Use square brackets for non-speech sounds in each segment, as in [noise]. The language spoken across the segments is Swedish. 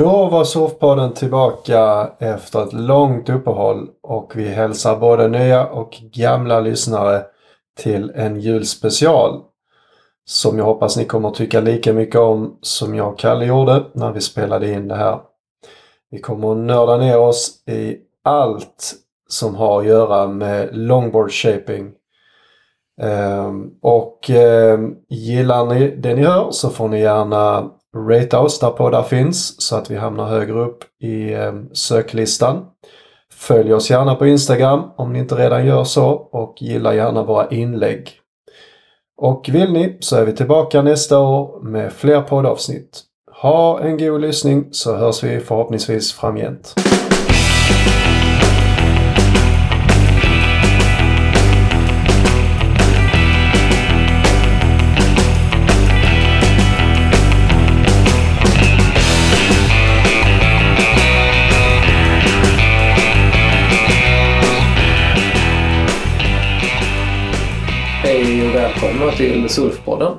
Då var Surfpodden tillbaka efter ett långt uppehåll och vi hälsar både nya och gamla lyssnare till en julspecial. Som jag hoppas ni kommer tycka lika mycket om som jag och Kalle gjorde när vi spelade in det här. Vi kommer att nörda ner oss i allt som har att göra med longboard shaping. Ehm, och ehm, gillar ni det ni hör så får ni gärna rate oss där poddar finns så att vi hamnar högre upp i ehm, söklistan. Följ oss gärna på Instagram om ni inte redan gör så och gilla gärna våra inlägg. Och vill ni så är vi tillbaka nästa år med fler poddavsnitt. Ha en god lyssning så hörs vi förhoppningsvis framgent. Till Surfpodden.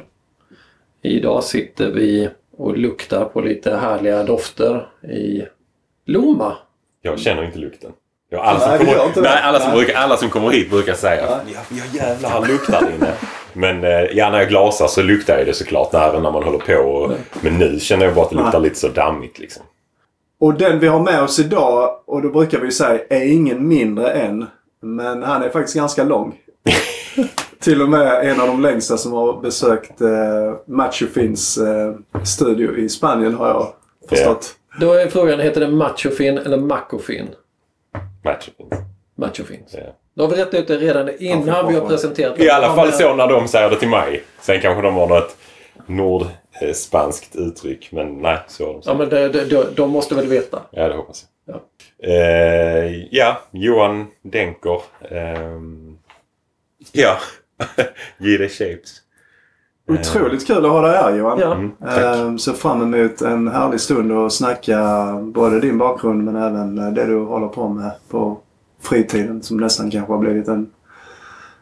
Idag sitter vi och luktar på lite härliga dofter i Lomma. Jag känner inte lukten. Ja, alla, som Nej, kommer, inte nej, alla, som brukar, alla som kommer hit brukar säga ja, ja jävlar han luktar inne. Men eh, ja, när jag glasar så luktar ju det såklart när, när man håller på. Och, men nu känner jag bara att det luktar Nej. lite så dammigt liksom. Och den vi har med oss idag, och då brukar vi säga, är ingen mindre än. Men han är faktiskt ganska lång. [laughs] Till och med en av de längsta som har besökt eh, Macho Fins eh, studio i Spanien har jag förstått. Då är frågan, heter det Machofin eller Macofin? Matchen finns. Machofin. Ja. Då har vi rätt ut det redan innan vi har presenterat I alla fall Ja, så när de säger det till mig. Sen kanske de har något nordspanskt uttryck. Men nej, så har de Ja, sagt. men det, det, de, de måste väl veta. Ja, det hoppas jag. Ja. Eh, ja, Johan Denker. ehm, ja, [laughs] J.D. Shapes. Otroligt kul att ha dig här Johan. Ja. Mm, tack. Eh, ser fram emot en härlig stund och snacka både din bakgrund men även eh, det du håller på med på fritiden som nästan kanske har blivit en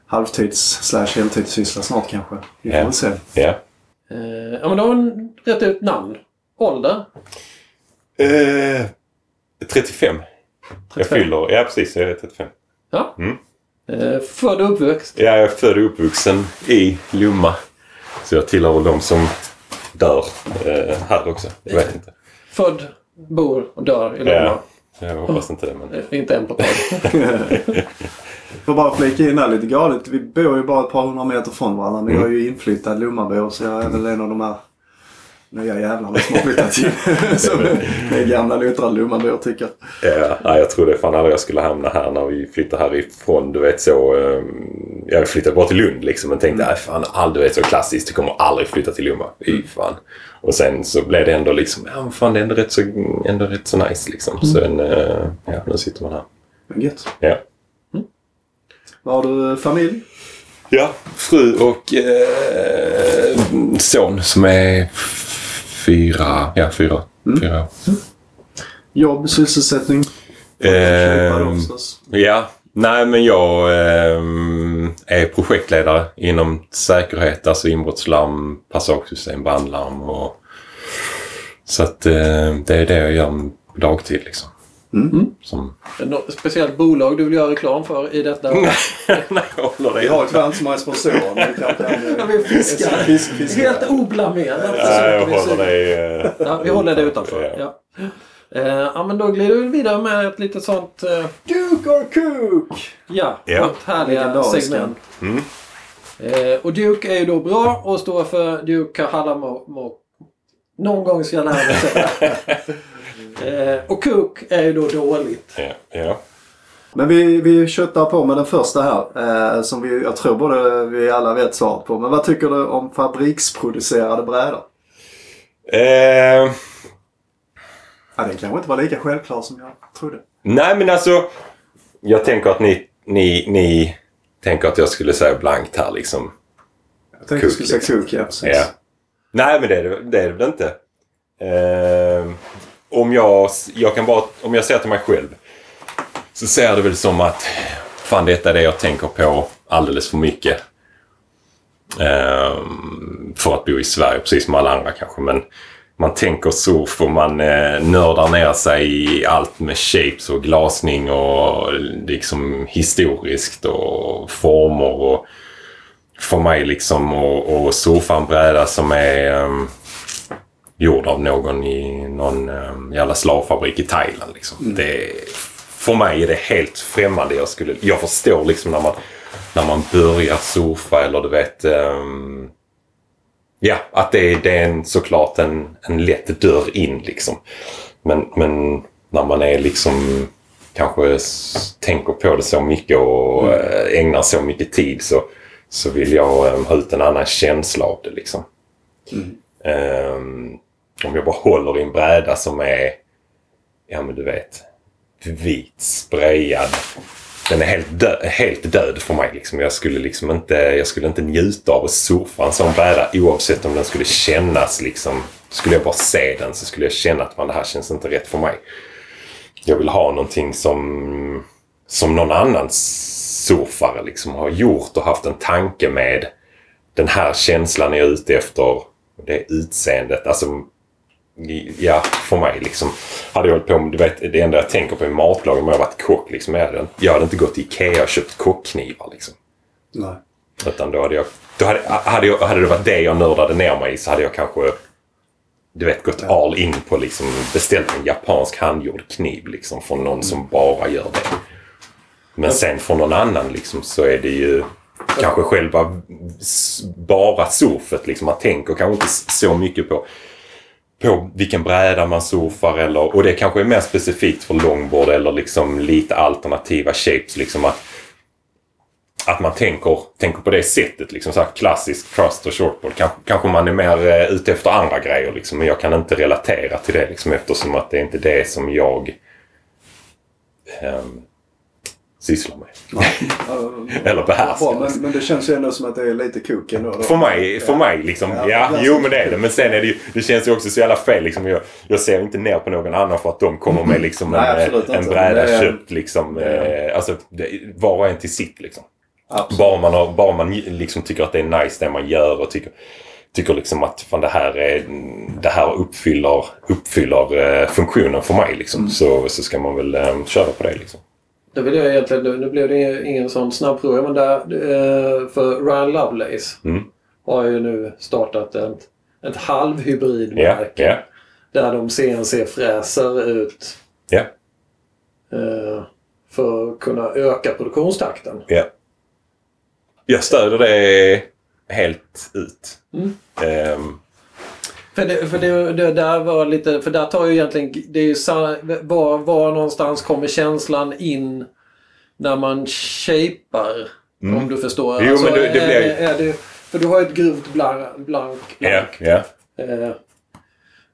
halvtids slash heltidssyssla snart kanske. Vi får väl se. Ja. Eh, ja, men då har vi rätt ut namn. Ålder? Eh, 35. Jag 35. fyller, ja precis, jag är 35. Ja. Mm. Eh, född och uppväxt? Jag är född och uppvuxen i Lomma. Så jag tillhör väl de som dör eh, här också. Jag vet inte. Född, bor och dör i Lomma. Ja, jag hoppas inte det. Men... Eh, Inte en på tag. [laughs] Får bara flika in här lite galet. Vi bor ju bara ett par hundra meter från varandra. Men jag är ju inflyttad Lommabo så jag är väl en av de här nya jävlarna som har flyttat in. [laughs] som är gamla luttrade Lommabor tycker. Ja, nej, jag trodde fan aldrig jag skulle hamna här när vi flyttade härifrån. Du vet så. Eh, jag flyttade bara till Lund liksom men tänkte nej fan all, du vet så klassiskt. Du kommer aldrig flytta till Lomma. Fy fan. Och sen så blev det ändå liksom, ja men fan det är ändå rätt så, ändå rätt så nice liksom. Sen, eh, ja nu sitter man här. Gött. Ja. Vad har du familj? Ja, fru och eh, son som är fyra, ja fyra, fyra år. Jobb, sysselsättning? Förstås. Ja, nej men jag ehm, är projektledare inom säkerhet, alltså inbrottslarm, passagesystem, brandlarm och så att eh, det är det jag gör dagtid liksom. Som, Något speciellt bolag du vill göra reklam för i detta? [laughs] nej, jag håller det. Vi har tyvärr inte så många sponsorer. men vi kanske kan, Ja, vi fiskar. Fisk, fiskar. Helt oblamerat. Ja, jag försöker vi håller det. eh, Ja, vi håller det utanför. Ja. Ja. Eh, ja, men då glider vi vidare med ett litet sånt eh, Duke or Cook! ja, Ja. vårt härliga segment. Mm. Eh, och Duke är ju då bra och står för Duke Kahalamo. Någon gång ska jag lära mig säga. [laughs] eh, Och Cook är ju då dåligt. Ja, ja. Men vi, vi köttar på med den första här. Eh, som vi, jag tror både vi alla vet svaret på. Men vad tycker du om fabriksproducerade brädor? Eh, Ja, den kanske inte var lika självklar som jag trodde. Nej men alltså. Jag tänker att ni, ni, ni tänker att jag skulle säga blankt här liksom. Jag tänkte du Cook, skulle säga Cook, ja precis. Ja. Nej men det är det, det, är det väl inte. Eh, om jag, jag kan bara, om jag säger till mig själv. Så ser jag det väl som att fan detta är det jag tänker på alldeles för mycket. Eh, för att bo i Sverige precis som alla andra kanske men man tänker surf och man eh, nördar ner sig i allt med shapes och glasning och liksom historiskt och former och för mig liksom att surfa en bräda som är um, gjord av någon i någon um, jävla slavfabrik i Thailand. Liksom. Mm. Det, för mig är det helt främmande. Jag, skulle, jag förstår liksom när man, när man börjar surfa eller du vet um, Ja, att det, det är en, såklart en, en lätt dörr in liksom. Men, men när man är liksom kanske tänker på det så mycket och Mm. eh, ägnar så mycket tid så, så vill jag eh, ha ut en annan känsla av det liksom. Mm. Ehm, om jag bara håller i en bräda som är, ja men du vet, vit, sprayad. Den är helt, dö- helt död för mig. Liksom. Jag, skulle liksom inte, jag skulle inte njuta av att surfa en sån bräda oavsett om den skulle kännas liksom. Skulle jag bara se den så skulle jag känna att man, det här känns inte rätt för mig. Jag vill ha någonting som, som någon annan surfare liksom har gjort och haft en tanke med. Den här känslan är jag ute efter. Det Det utseendet. Alltså, ja, för mig liksom. Hade jag hållit på med, du vet, det enda jag tänker på är matlagning. Om jag varit kock liksom. Jag hade, jag hade inte gått till Ikea och köpt kockknivar liksom. Nej. Utan då hade jag... Då hade, hade, jag, hade det varit det jag nördade ner mig i så hade jag kanske du vet, gått all in på liksom beställt en japansk handgjord kniv liksom från någon som bara gör det. Men sen från någon annan liksom så är det ju kanske själva bara surfet liksom. Man tänker kanske inte så mycket på på vilken bräda man surfar eller, och det kanske är mer specifikt för longboard eller liksom lite alternativa shapes liksom att att man tänker, tänker på det sättet. Liksom så här klassisk trust och shortboard. Kanske, kanske man är mer eh, ute efter andra grejer. Liksom, men jag kan inte relatera till det liksom, eftersom att det är inte det som jag eh, sysslar med. [laughs] Eller behärskar. Bra, men, men det känns ju ändå som att det är lite kok ändå. Då. För mig, för mig liksom. Ja, Ja, jo men det är det. Men sen är det ju, det känns ju också så jävla fel liksom. Jag, jag ser inte ner på någon annan för att de kommer med liksom [laughs] Nej, en, absolut en bräda Det köpt liksom. Eh, alltså, det, var och en till sitt liksom. Absolut. Bara man, har, bara man liksom tycker att det är nice det man gör och tycker, tycker liksom att fan, det här, är, det här uppfyller, uppfyller eh, funktionen för mig. Liksom. Så, så ska man väl eh, köra på det. Liksom. Det vill jag egentligen, nu blev det ingen sån snabbfråga men där, eh, för Ryan Lovelace Mm. har ju nu startat ett, ett halvhybridmärke. ja, Där de CNC-fräser ut eh, för att kunna öka produktionstakten. ja. Jag stöder det helt ut. Mm. Ehm, För, det, för det, det där var lite, för där tar ju egentligen, det är ju var, var någonstans kommer känslan in när man shapar? Om du förstår. Mm. Alltså, Jo, men det- det blir ju- är, är det, för du har ett grovt blank, blank, blank ja. eh,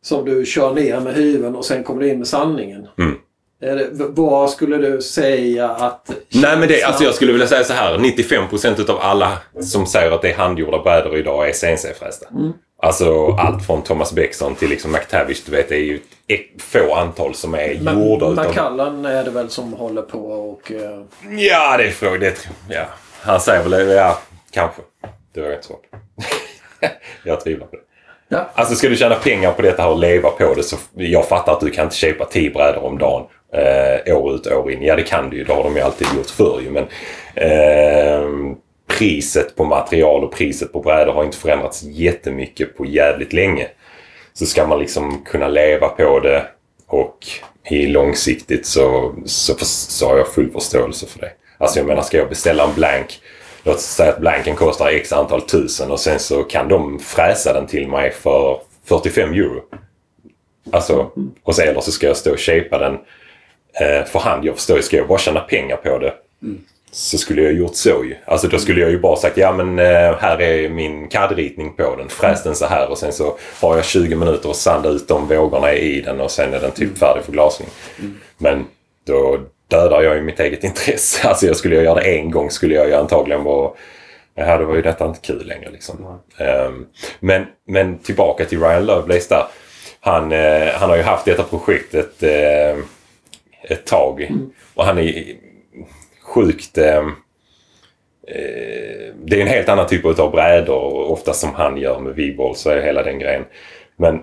som du kör ner med hyveln och sen kommer du in med sanningen. Mm. Det, vad skulle du säga att... Nej men det, alltså jag skulle vilja säga så här. 95% utav alla som säger att det är handgjorda brädor idag är CNC-frästa. Mm. Alltså allt från Thomas Bexon till liksom McTavish. Du vet det är ju få antal som är Men gjorda utav... Macallan är det väl som håller på och... eh, Ja, det är frågan. Det, ja. Han säger väl det. Ja, kanske. Det var inte svårt. [laughs] jag tvivlar på det. Ja. Alltså ska du tjäna pengar på detta och leva på det så jag fattar att du kan inte köpa 10 brädor om dagen. Eh, år ut år in. Ja det kan du ju. Det har de ju alltid gjort förr ju. Men eh, priset på material och priset på brädor har inte förändrats jättemycket på jävligt länge. Så ska man liksom kunna leva på det och i långsiktigt så, så, så har jag full förståelse för det. Alltså jag menar, ska jag beställa en blank Låt oss säga att blanken kostar x antal tusen och sen så kan de fräsa den till mig för 45 euro. Alltså, och så, eller så ska jag stå och shapea den eh, för hand. Jag förstår ju, ska jag bara tjäna pengar på det mm så skulle jag gjort så ju. Alltså då skulle jag ju bara sagt ja men eh, här är min CAD-ritning på den. Fräs den så här och sen så har jag 20 minuter att sanda ut de vågorna i den och sen är den typ färdig för glasning. Men då dödar jag ju mitt eget intresse. [laughs] Alltså jag skulle jag göra det en gång skulle jag ju antagligen vara Ja, då var ju detta inte kul längre liksom. Ehm, men, men tillbaka till Ryan Lovelace där. Han, eh, han har ju haft detta projektet eh, ett tag. Och han är sjukt... Eh, eh, det är en helt annan typ av brädor. Ofta som han gör med V-ball så är hela den grejen. Men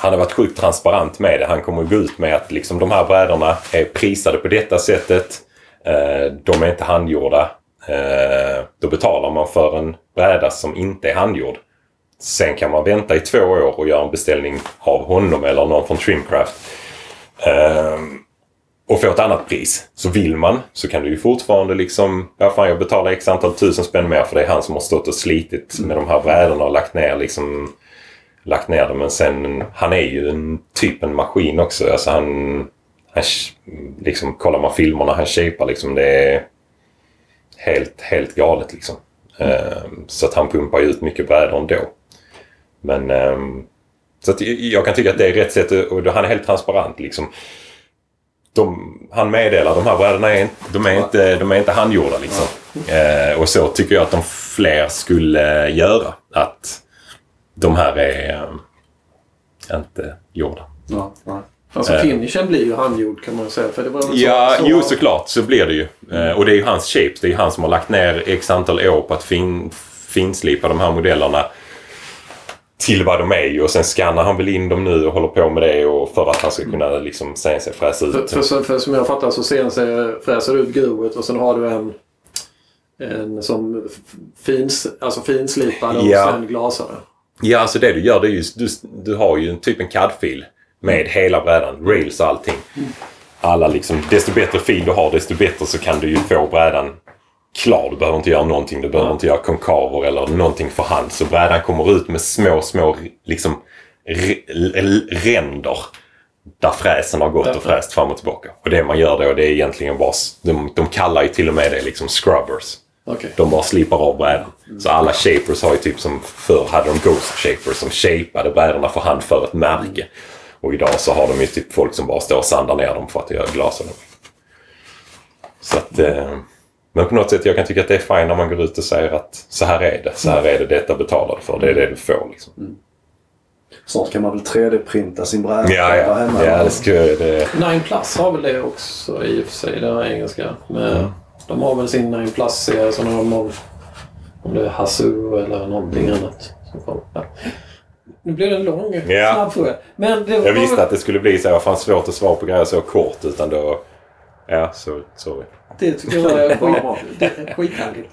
han har varit sjukt transparent med det. Han kommer att gå ut med att liksom, de här brädorna är prisade på detta sättet. Eh, de är inte handgjorda. Eh, då betalar man för en bräda som inte är handgjord. Sen kan man vänta i två år och göra en beställning av honom eller någon från Trimcraft. Och få ett annat pris. Så vill man så kan du ju fortfarande liksom, ja fan jag betalar x antal tusen spänn mer för det är han som har stått och slitit med de här brädorna och lagt ner liksom lagt ner dem. Men sen, han är ju en typ en maskin också. Alltså han, han liksom, kollar man filmerna han shapar liksom, det är helt, helt galet liksom. Mm. så att han pumpar ju ut mycket brädor ändå. Men um, så att jag kan tycka att det är rätt sätt och han är helt transparent liksom. De, han meddelar de här brädorna är, de är, inte, de är inte handgjorda liksom. Uh, och så tycker jag att de fler skulle göra. Att de här är äh, inte gjorda. Ja, ja. Alltså uh, finishen blir ju handgjord kan man säga. För det var ja, så, jo såklart så blir det ju. Uh, och det är ju hans shapes. Det är ju han som har lagt ner x antal år på att fin, finslipa de här modellerna till vad de är ju. Och sen skannar han väl in dem nu och håller på med det och för att han ska kunna liksom CNC-fräsa ut. För, för, för, som jag fattar så CNC fräser ut grovet och sen har du en en som fins, alltså finslipad och ja. sen glasare. Ja, alltså det du gör det är ju... Du, du har ju en typ en CAD-fil med hela brädan. Rails och allting. Alla liksom... Desto bättre fil du har desto bättre så kan du ju få brädan klar. Du behöver inte göra någonting. Du behöver inte göra konkaver eller någonting för hand. Så brädan kommer ut med små, små liksom ränder där fräsen har gått och fräst fram och tillbaka. Och det man gör då det är egentligen bara... De, de kallar ju till och med det liksom scrubbers. Okay. De bara slipar av brädan. Mm. Så alla shapers har ju typ som förr hade de Ghost Shapers som shapeade brädorna för hand för ett märke. Mm. Och idag så har de ju typ folk som bara står och sandar ner dem för att göra glasen. Så att... Eh, men på något sätt jag kan tycka att det är fint när man går ut och säger att så här är det. Så här är det. Detta betalar du för. Det är det du får liksom. Mm. Snart kan man väl 3D-printa sin bräda ja, ja. hemma. Ja, det skulle det. 9 Plus har väl det också i och för sig. Det är engelska. Men... Mm. De har väl sin 9 Plus-serie som de har om det är Hasu eller någonting annat. Ja. Nu blev det en lång, ja. snabb fråga. Men det var... Jag visste att det skulle bli så. Det var fan svårt att svara på grejer så kort. Utan då... Ja, så, sorry. Det tycker jag var skithärligt.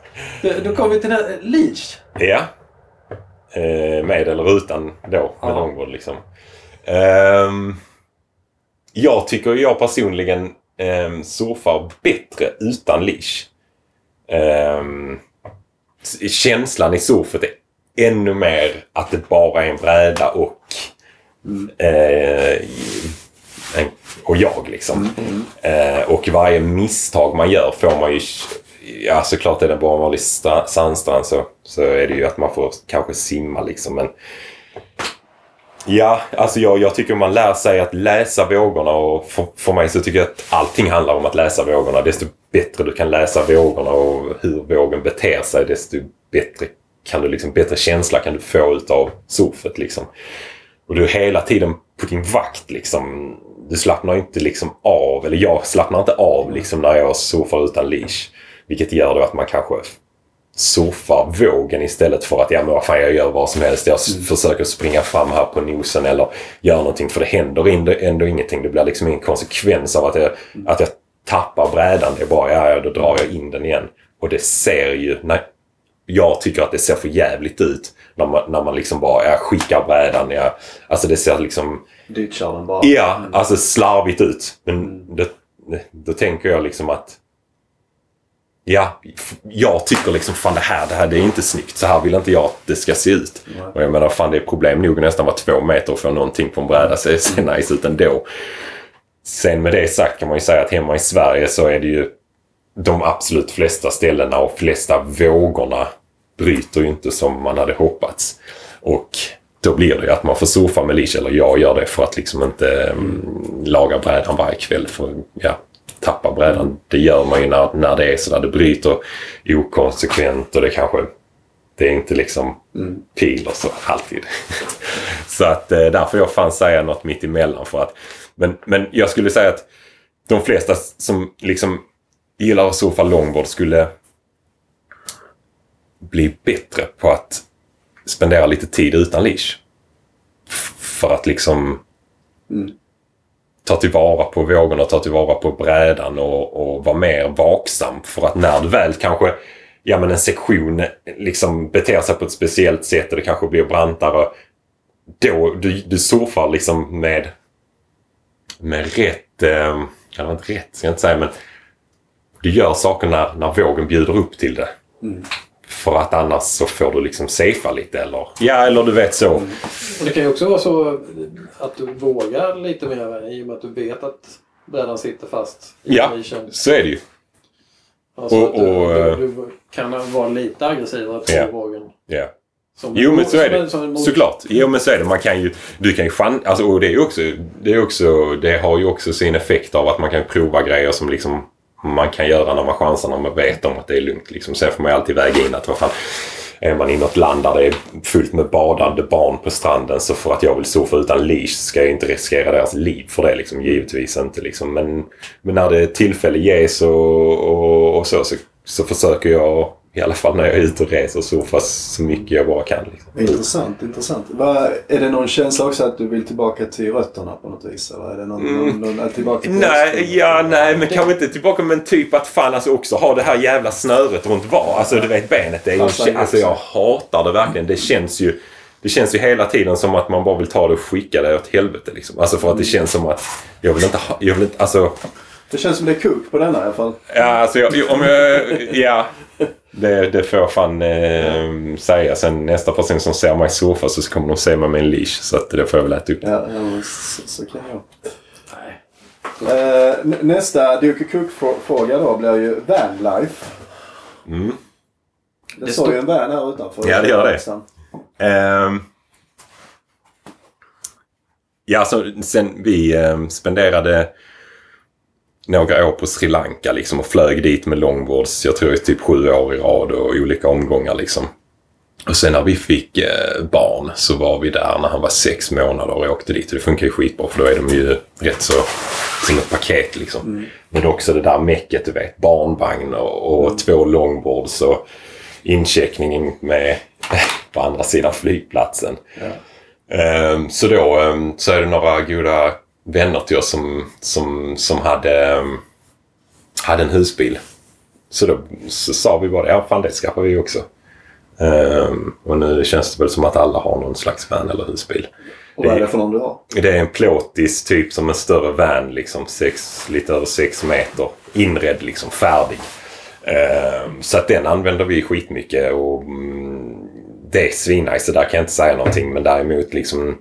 Då kommer vi till den Leach. Ja. Eh, med eller utan då, med långbord liksom. Um, jag tycker jag personligen eh, surfar bättre utan leash. Eh, känslan i surfet är ännu mer att det bara är en bräda och eh, och jag liksom. Mm. Eh, och varje misstag man gör får man ju... Ja såklart är det bara en vanlig sandstrand så, så är det ju att man får kanske simma liksom men Ja, alltså jag, jag tycker man lär sig att läsa vågorna och för, för mig så tycker jag att allting handlar om att läsa vågorna. Desto bättre du kan läsa vågorna och hur vågen beter sig desto bättre kan du liksom, bättre känsla kan du få utav surfet liksom. Och du är hela tiden på din vakt liksom. Du slappnar inte liksom av, eller jag slappnar inte av liksom när jag surfar utan leash. Vilket gör då att man kanske surfar vågen istället för att ja, men vad fan, jag gör vad som helst. Jag mm. försöker springa fram här på nosen eller göra någonting för det händer ändå, ingenting. Det blir liksom ingen konsekvens av att jag, mm. att jag tappar brädan. Det är bara ja, då drar jag in den igen. Och det ser ju... Nej, jag tycker att det ser för jävligt ut när man, när man liksom bara ja, skickar brädan. Ja, alltså det ser liksom... Den bara. Ja, mm. alltså slarvigt ut. Men mm. det, då tänker jag liksom att ja, jag tycker liksom fan det här, det här det är inte snyggt. Så här vill inte jag att det ska se ut. Mm. Och jag menar fan det är problem nog nästan vara två meter och få någonting på en bräda. Så ser mm. nice ut ändå. Sen med det sagt kan man ju säga att hemma i Sverige så är det ju de absolut flesta ställena och flesta vågorna bryter ju inte som man hade hoppats. Och då blir det ju att man får surfa med leash, eller jag gör det för att liksom inte mm, laga brädan varje kväll. För, ja, tappar brädan. Det gör man ju när, när det är sådär. Det bryter okonsekvent och det kanske... Det är inte liksom mm. piler så alltid. [laughs] så att eh, där får jag fan säga något mitt emellan för att... Men, men jag skulle säga att de flesta som liksom gillar att surfa longboard skulle bli bättre på att spendera lite tid utan leash. för att liksom Mm. ta tillvara på vågorna, ta tillvara på brädan och, och vara mer vaksam. För att när du väl kanske, ja men en sektion liksom beter sig på ett speciellt sätt och det kanske blir brantare. Då, du, du surfar liksom med, med rätt, eh, eller inte rätt ska jag inte säga men du gör saker när, när vågen bjuder upp till det. Mm. För att annars så får du liksom safea lite eller, ja eller du vet så. Och det kan ju också vara så att du vågar lite mer i och med att du vet att brädan sitter fast i Ja. nischen. Så är det ju. Alltså Och- att du, och, eh, du, du kan vara lite aggressivare på Ja. vågen. Ja. Som Jo men så är som en- det. som en mot- Såklart. Jo men så är det. Man kan ju... Du kan ju fan... Alltså och det är ju också... Det är också... Det har ju också sin effekt av att man kan prova grejer som liksom man kan göra när man chansar när man vet om att det är lugnt. Liksom. Sen får man ju alltid väga in att vad fan... Är man i något land där det är fullt med badande barn på stranden så för att jag vill surfa utan leash ska jag inte riskera deras liv för det. Liksom. Givetvis inte. Liksom. Men, men när det tillfälle ges och, och, och så, så så försöker jag i alla fall när jag är ute och reser surfa så mycket jag bara kan. Liksom. Intressant, intressant. Va, är det någon känsla också att du vill tillbaka till rötterna på något vis? Eller är det någon, Mm. någon, någon tillbaka till Nej, ja, nej, men kanske inte tillbaka men typ att fan alltså också ha det här jävla snöret runt var. Alltså du vet benet. Det är ju, alltså också. jag hatar det verkligen. Det känns ju det känns ju hela tiden som att man bara vill ta det och skicka det åt helvete. Liksom. Alltså för att det känns som att jag vill inte ha... Jag vill inte, alltså, Det känns som det är kuk på denna i alla fall. ja, alltså jag, om jag... Ja. Det, det får jag fan eh, säga. Sen nästa person som ser mig surfa så kommer de se mig med en leash. Så att det får jag väl äta upp. Ja, ja så, så kan jag. Eh, nä- nästa Duke Cook-fråga då blir ju vanlife. Mm. Det, Det står ju en van här utanför. Ja, det gör det. Ehm. ja, alltså sen vi ehm, spenderade några år på Sri Lanka liksom och flög dit med longboards. Jag tror i typ sju år i rad och olika omgångar liksom. Och sen när vi fick eh, barn så var vi där när han var sex månader och åkte dit. Och det funkar ju skitbra för då är de ju rätt så som ett paket liksom. Men också det där mäcket du vet. Barnvagn och, och två longboards och incheckningen med på andra sidan flygplatsen. Ehm, så då ehm, så är det några goda vänner till oss som, som, som hade, ehm, hade en husbil. Så då så sa vi bara ja fan det skaffar vi också. Ehm, och nu känns det väl som att alla har någon slags van eller husbil. Och vad är det för någon du har? Det är en plåtis typ som en större van liksom. Sex, lite över 6 meter. Inredd liksom, färdig. Ehm, så att den använder vi skitmycket och mm, det är svinnice. Så där kan jag inte säga någonting. Men däremot liksom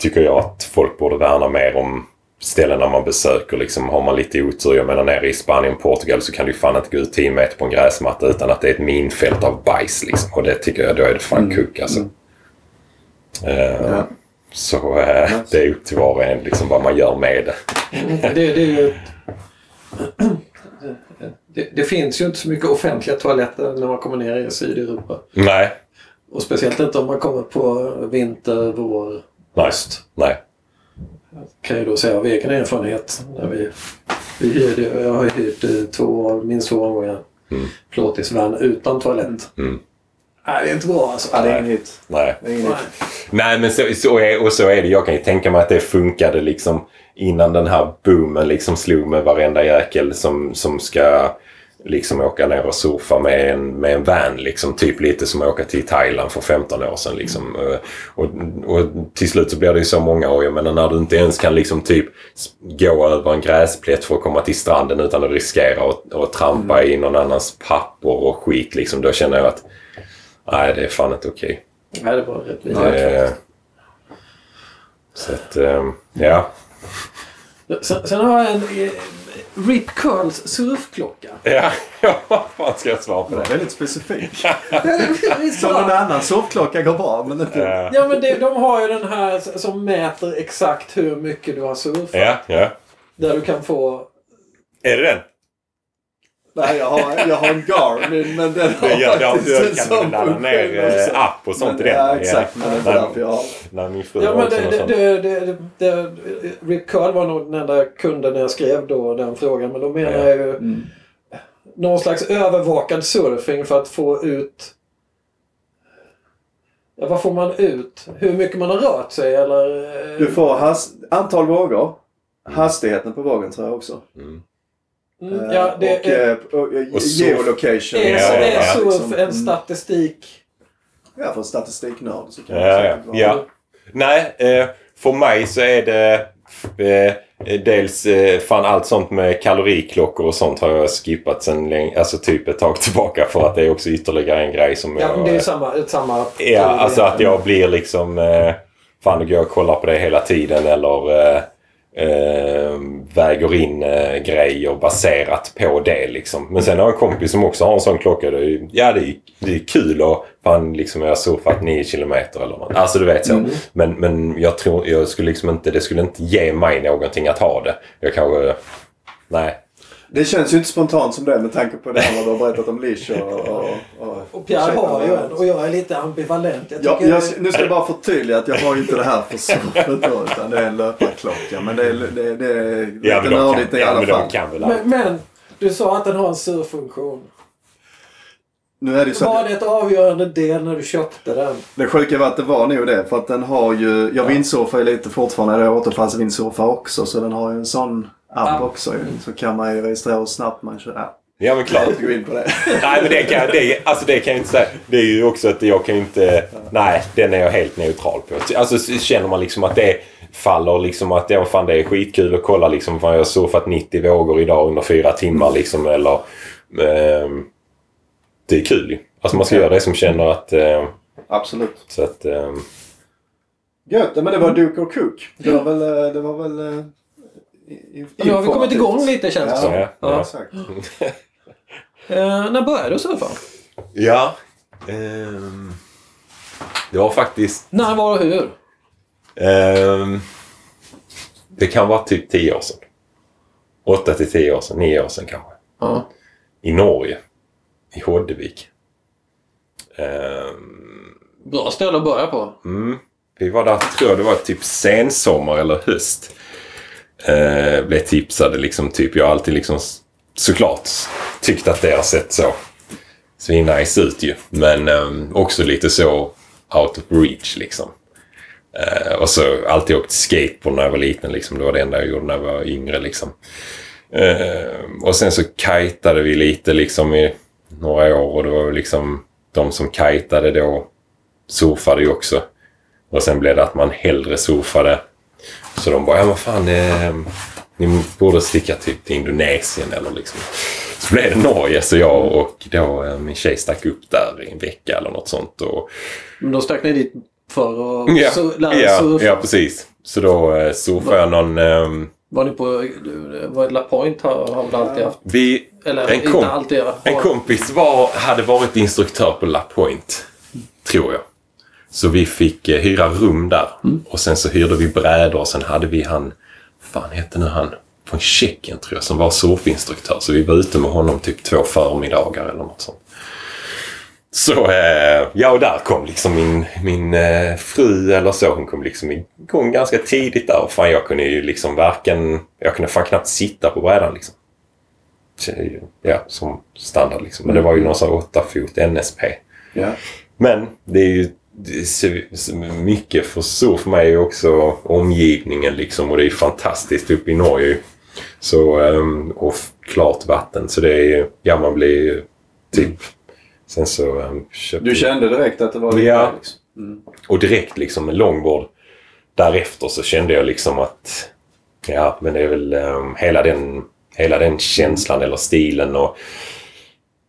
tycker jag att folk borde värna mer om ställena man besöker. Liksom, har man lite otur, jag menar nere i Spanien Portugal så kan du fan inte gå ut 10 meter på en gräsmatta utan att det är ett minfält av bajs. Liksom. Och det tycker jag, då är det fan kuk alltså. Ehm, Ja. Så eh, det är upp till var och en liksom, vad man gör med det. Det, det, är ju, det, det finns ju inte så mycket offentliga toaletter när man kommer ner i Sydeuropa. Nej. Och speciellt inte om man kommer på vinter, vår, Nej. höst. Nej. Kan jag då säga av egen erfarenhet. När vi, vi hyrde, jag har hyrt eh, två, minst två omgångar Mm. plåtisvan utan toalett. Mm. Nej, det är inte bra alltså. Ja, det är ingen hit. Nej. Nej. Nej, men så, så, är, och så är det. Jag kan ju tänka mig att det funkade liksom innan den här boomen liksom slog med varenda jäkel som, som ska liksom åka ner och surfa med en, med en van. Liksom, typ lite som att åka till Thailand för 15 år sedan. Liksom. Eh, Och, och till slut så blir det ju så många år. Jag menar när du inte ens kan liksom typ gå över en gräsplätt för att komma till stranden utan att riskera att, att trampa i någon annans papper och skit. Liksom, då känner jag att nej, det är fan inte okej. Nej, det var rätt Det är- Så att, ehm, ja. Sen, sen har jag en eh, Rip Curls surfklocka. Ja, [laughs] ja, vad fan ska jag svara på Det väldigt specifikt. [laughs] [laughs] Som det? annan sovklocka går bra, men inte... Eh, Ja men det, de har ju den här som mäter exakt hur mycket du har surfat. Ja, ja. Där du kan få... Är det den? Nej, jag har, jag har en Garmin, men den har Det gör, faktiskt en du kan sån ladda ner också. eh, app och sånt Men, i den? Ja, exakt. Men det är därför jag har. När min fru Ja men det, det, sånt. det, det, det, Rip Curl var nog den enda kunden när jag skrev då den frågan. Men då menar jag ju Mm. någon slags övervakad surfing för att få ut Ja, vad får man ut? Hur mycket man har rört sig eller? eh, Du får has- antal vågor. Hastigheten på vågen tror jag också. Mm. Mm, ja, det och, är, eh, och, eh, Och surf. geolocation. är, Ja, är, ja, ja. surf Liksom, en mm. statistik? Ja, för statistiknörd så kan Ja, det ja. säkert vara. ja. Nej, eh, för mig så är det eh, dels eh, fan allt sånt med kaloriklockor och sånt har jag skippat sen länge, alltså typ ett tag [laughs] tillbaka för att det är också ytterligare en grej som Ja, jag... men det är samma... Samma Ja, alltså att jag blir liksom... Eh, fan, då går jag och kollar på det hela tiden eller eh, väger in eh, grejer baserat på det liksom. Men sen har jag en kompis som också har en sån klocka. Det är, ja, det är, det är kul och fan liksom jag har surfat 9 kilometer eller något. Alltså du vet så. Men, men jag tror, jag skulle liksom inte, det skulle inte ge mig någonting att ha det. Jag kanske... Nej. Det känns ju inte spontant som det med tanke på det vad du har berättat om Lish och... och, och, Och Pierre har ju en och jag är lite ambivalent. Jag Ja, jag, nu ska jag bara förtydliga att jag har ju inte det här för surfet då, utan det är en löparklocka. Men det är, det, det är lite Ja, nördigt i ja, alla fall. kan väl allt. men, men du sa att den har en surffunktion. Nu är det så Var det ett avgörande del när du köpte den? det sjuka var att det var nog det. För att den har ju... Jag vindsurfar ju lite fortfarande. Jag återfallsvindsurfar också. Så den har ju en sån app också. Så kan man ju registrera hur snabbt man kör. Ja, Ja men jag klart. inte gå in på det. [laughs] Nej men det kan, det, alltså det kan jag inte säga. Det är ju också att jag kan ju inte... Nej, den är jag helt neutral på. Alltså känner man liksom att det faller liksom att ja, fan, det är skitkul att kolla liksom. Fan, jag har surfat 90 vågor idag under fyra timmar liksom. Eller... ehm, det är kul ju. Alltså man ska göra det som känner att... ehm, Absolut. så att... ehm, Gött. Men det var Duke och Cook. Det var väl... eh, Det var väl i- i- Nu har vi kommit igång lite känns det som. Ja, ja. Exakt. [laughs] Eh, när började du surfa? ja. ehm, det var faktiskt... När, var och hur? ehm, det kan vara typ 10 år sedan. 8 till 10 år sedan. 9 år sedan kanske. Ja. i Norge. I Hoddevik. Ehm, Bra ställe att börja på. mm, vi var där, tror jag det var typ sensommar eller höst eh, blev tipsade liksom typ. Jag har alltid liksom såklart tyckt att det har sett så svinnice ut ju. Men eh, också lite så out of reach liksom. Eh, och så alltid åkt skateboard när jag var liten liksom. Det var det enda jag gjorde när jag var yngre liksom. Eh, och sen så kajtade vi lite liksom i några år och det var liksom de som kajtade då surfade ju också. Och sen blev det att man hellre surfade. Så de bara, ja men fan, eh, ni borde sticka typ till Indonesien eller liksom. Så blev det Norge så jag och då eh, min tjej stack upp där i en vecka eller något sånt. Och, Men då stack ni dit för att ja, su- lära ja, surfa? ja, precis. Så då eh, surfade jag någon... ehm, Var ni på... Var La Point har, har väl alltid haft? vi, Eller En inte kom- alltid. Har, En kompis var, hade varit instruktör på La Point, tror jag. Så vi fick eh, hyra rum där. Och sen så hyrde vi brädor och sen hade vi han, fan hette nu han, från Tjeckien tror jag, som var surfinstruktör. Så vi var ute med honom typ två förmiddagar eller något sånt. Så eh, ja, och där kom liksom min, min eh, fru eller så. Hon kom liksom igång ganska tidigt där. Och fan, jag kunde ju liksom varken... Jag kunde fan knappt sitta på brädan liksom. Ja, som standard liksom. Men det var ju någon sån här 8 fot NSP. Ja. Men det är ju så, så mycket för surf för mig också omgivningen liksom. Och det är fantastiskt uppe i Norge. Så, ehm, och klart vatten. Så det är ju, ja man blir ju typ... Sen så um, köpte Du kände direkt att det var Ja. liksom. Mm. och direkt liksom med longboard därefter så kände jag liksom att ja, men det är väl ehm, hela, den, hela den känslan eller stilen och,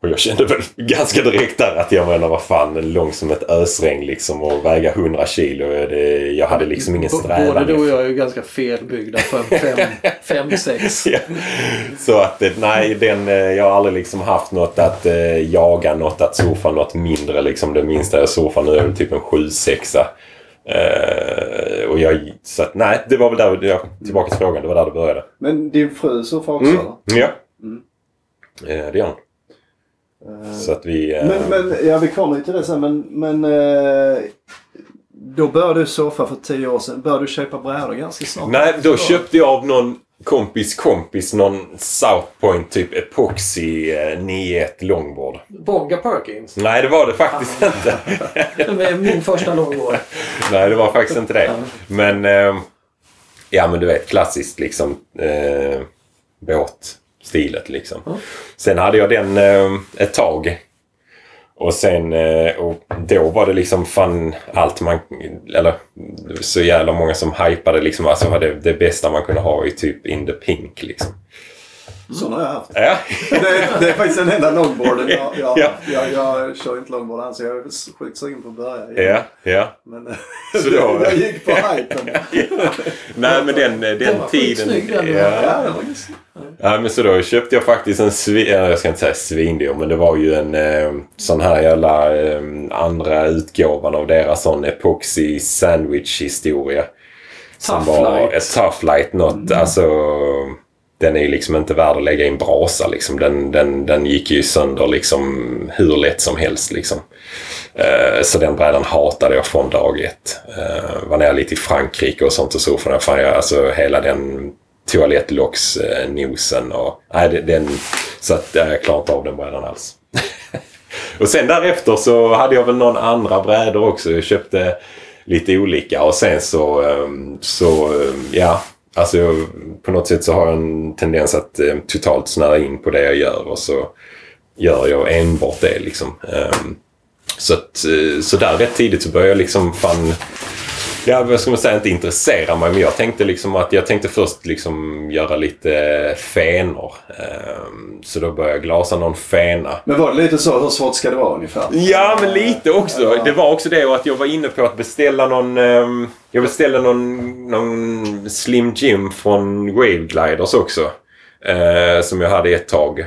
och jag kände väl [laughs] ganska direkt där att jag menar vad fan lång som ett ösregn liksom och väga 100 kilo. Det, jag hade liksom ingen strävan. Både du och jag är ju ganska felbyggda för en 5-6. [laughs] Ja. Så att eh, nej, den, eh, jag har aldrig liksom haft något att eh, jaga, något att surfa, något mindre. Liksom det minsta jag surfar nu är väl typ en 7-6. Eh, och jag, så att nej, det var väl där, jag, tillbaka till frågan, det var där det började. Men din fru surfar också Mm. eller? Ja. Mm. Eh, det gör hon. Eh, Så att vi... eh, Men, men ja, vi kommer ju till det sen. Men, men eh, då började du surfa för tio år sedan. Började du köpa brädor ganska snart? Nej, då köpte jag av någon kompis kompis någon South Point typ Epoxy eh, 9.1 longboard. Bonga Perkins. Nej, det var det faktiskt inte. [laughs] Det är min första långgård. Nej, det var faktiskt inte det. Men... Eh, ja, men du vet klassiskt liksom. Eh, båtstilet liksom. Ja. Sen hade jag den eh, ett tag. Och sen... Eh, och då var det liksom fan allt man... Eller så jävla många som hypade liksom. Alltså det, det bästa man kunde ha i typ In the Pink liksom. Sådana har jag haft. Ja. Det, det är faktiskt den enda longboarden jag, [laughs] jag, Ja. jag, jag kör inte longboard alls. Jag är sjukt sugen på att börja. Ja, ja. Men Så då- [laughs] jag gick på hypen. [laughs] Nej, men den, den, Den var tiden... den. ja. Ja, var just- Ja, men så då köpte jag faktiskt en svin... Jag ska inte säga svindyr, men det var ju en eh, sån här jävla eh, andra utgåvan av deras sån epoxy sandwich historia. Som Tough var Light. ett tough light något. Alltså, den är ju liksom inte värd att lägga i en brasa liksom. Den, den, den gick ju sönder liksom hur lätt som helst liksom. Eh, så den brädan hatade jag från dag ett. Uh, var nere lite i Frankrike och sånt och så. För fan jag, alltså hela den toalettlocksnosen och... Nej, den... Så att eh, jag klarar inte av den brädan alls. [laughs] och sen därefter så hade jag väl någon andra brädor också. Jag köpte lite olika och sen så... Ehm, så, ehm, ja. Alltså jag, på något sätt så har jag en tendens att eh, totalt snöa in på det jag gör och så gör jag enbart det liksom. Um, så, att, eh, så där rätt tidigt så började jag liksom fan... Ja, vad ska man säga? Inte intressera mig. Men jag tänkte liksom att jag tänkte först liksom göra lite fenor. Ehm, så då började jag glasa någon fena. Men var det lite så? Hur svårt ska det vara ungefär? Ja, men lite också. Ja. Det var också det och att jag var inne på att beställa någon... ehm, jag beställde någon, någon Slim Jim från Wave Gliders också. eh, som jag hade ett tag.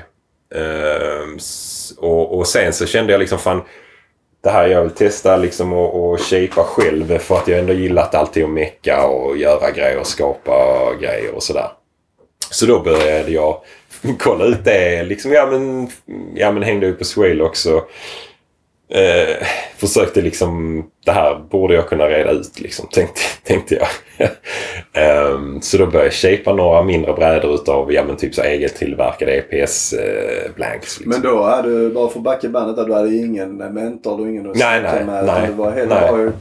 Ehm, och, och sen så kände jag liksom fan... Det här jag vill testa liksom och, och shapea själv för att jag ändå gillat alltid att mecka och göra grejer och skapa grejer och sådär. Så då började jag kolla ut det. Liksom, ja, men, ja, men hängde upp på Swale också. Eh, försökte liksom, det här borde jag kunna reda ut liksom, tänkte, tänkte jag. [laughs] Ehm, så då började jag shapea några mindre brädor utav, ja men typ så egeltillverkade EPS eh, blanks. Liksom. Men då hade du, bara för att backa bandet där, du hade ingen mentor, du ingen att Nej, nej, med. nej, Du var helt, nej. bara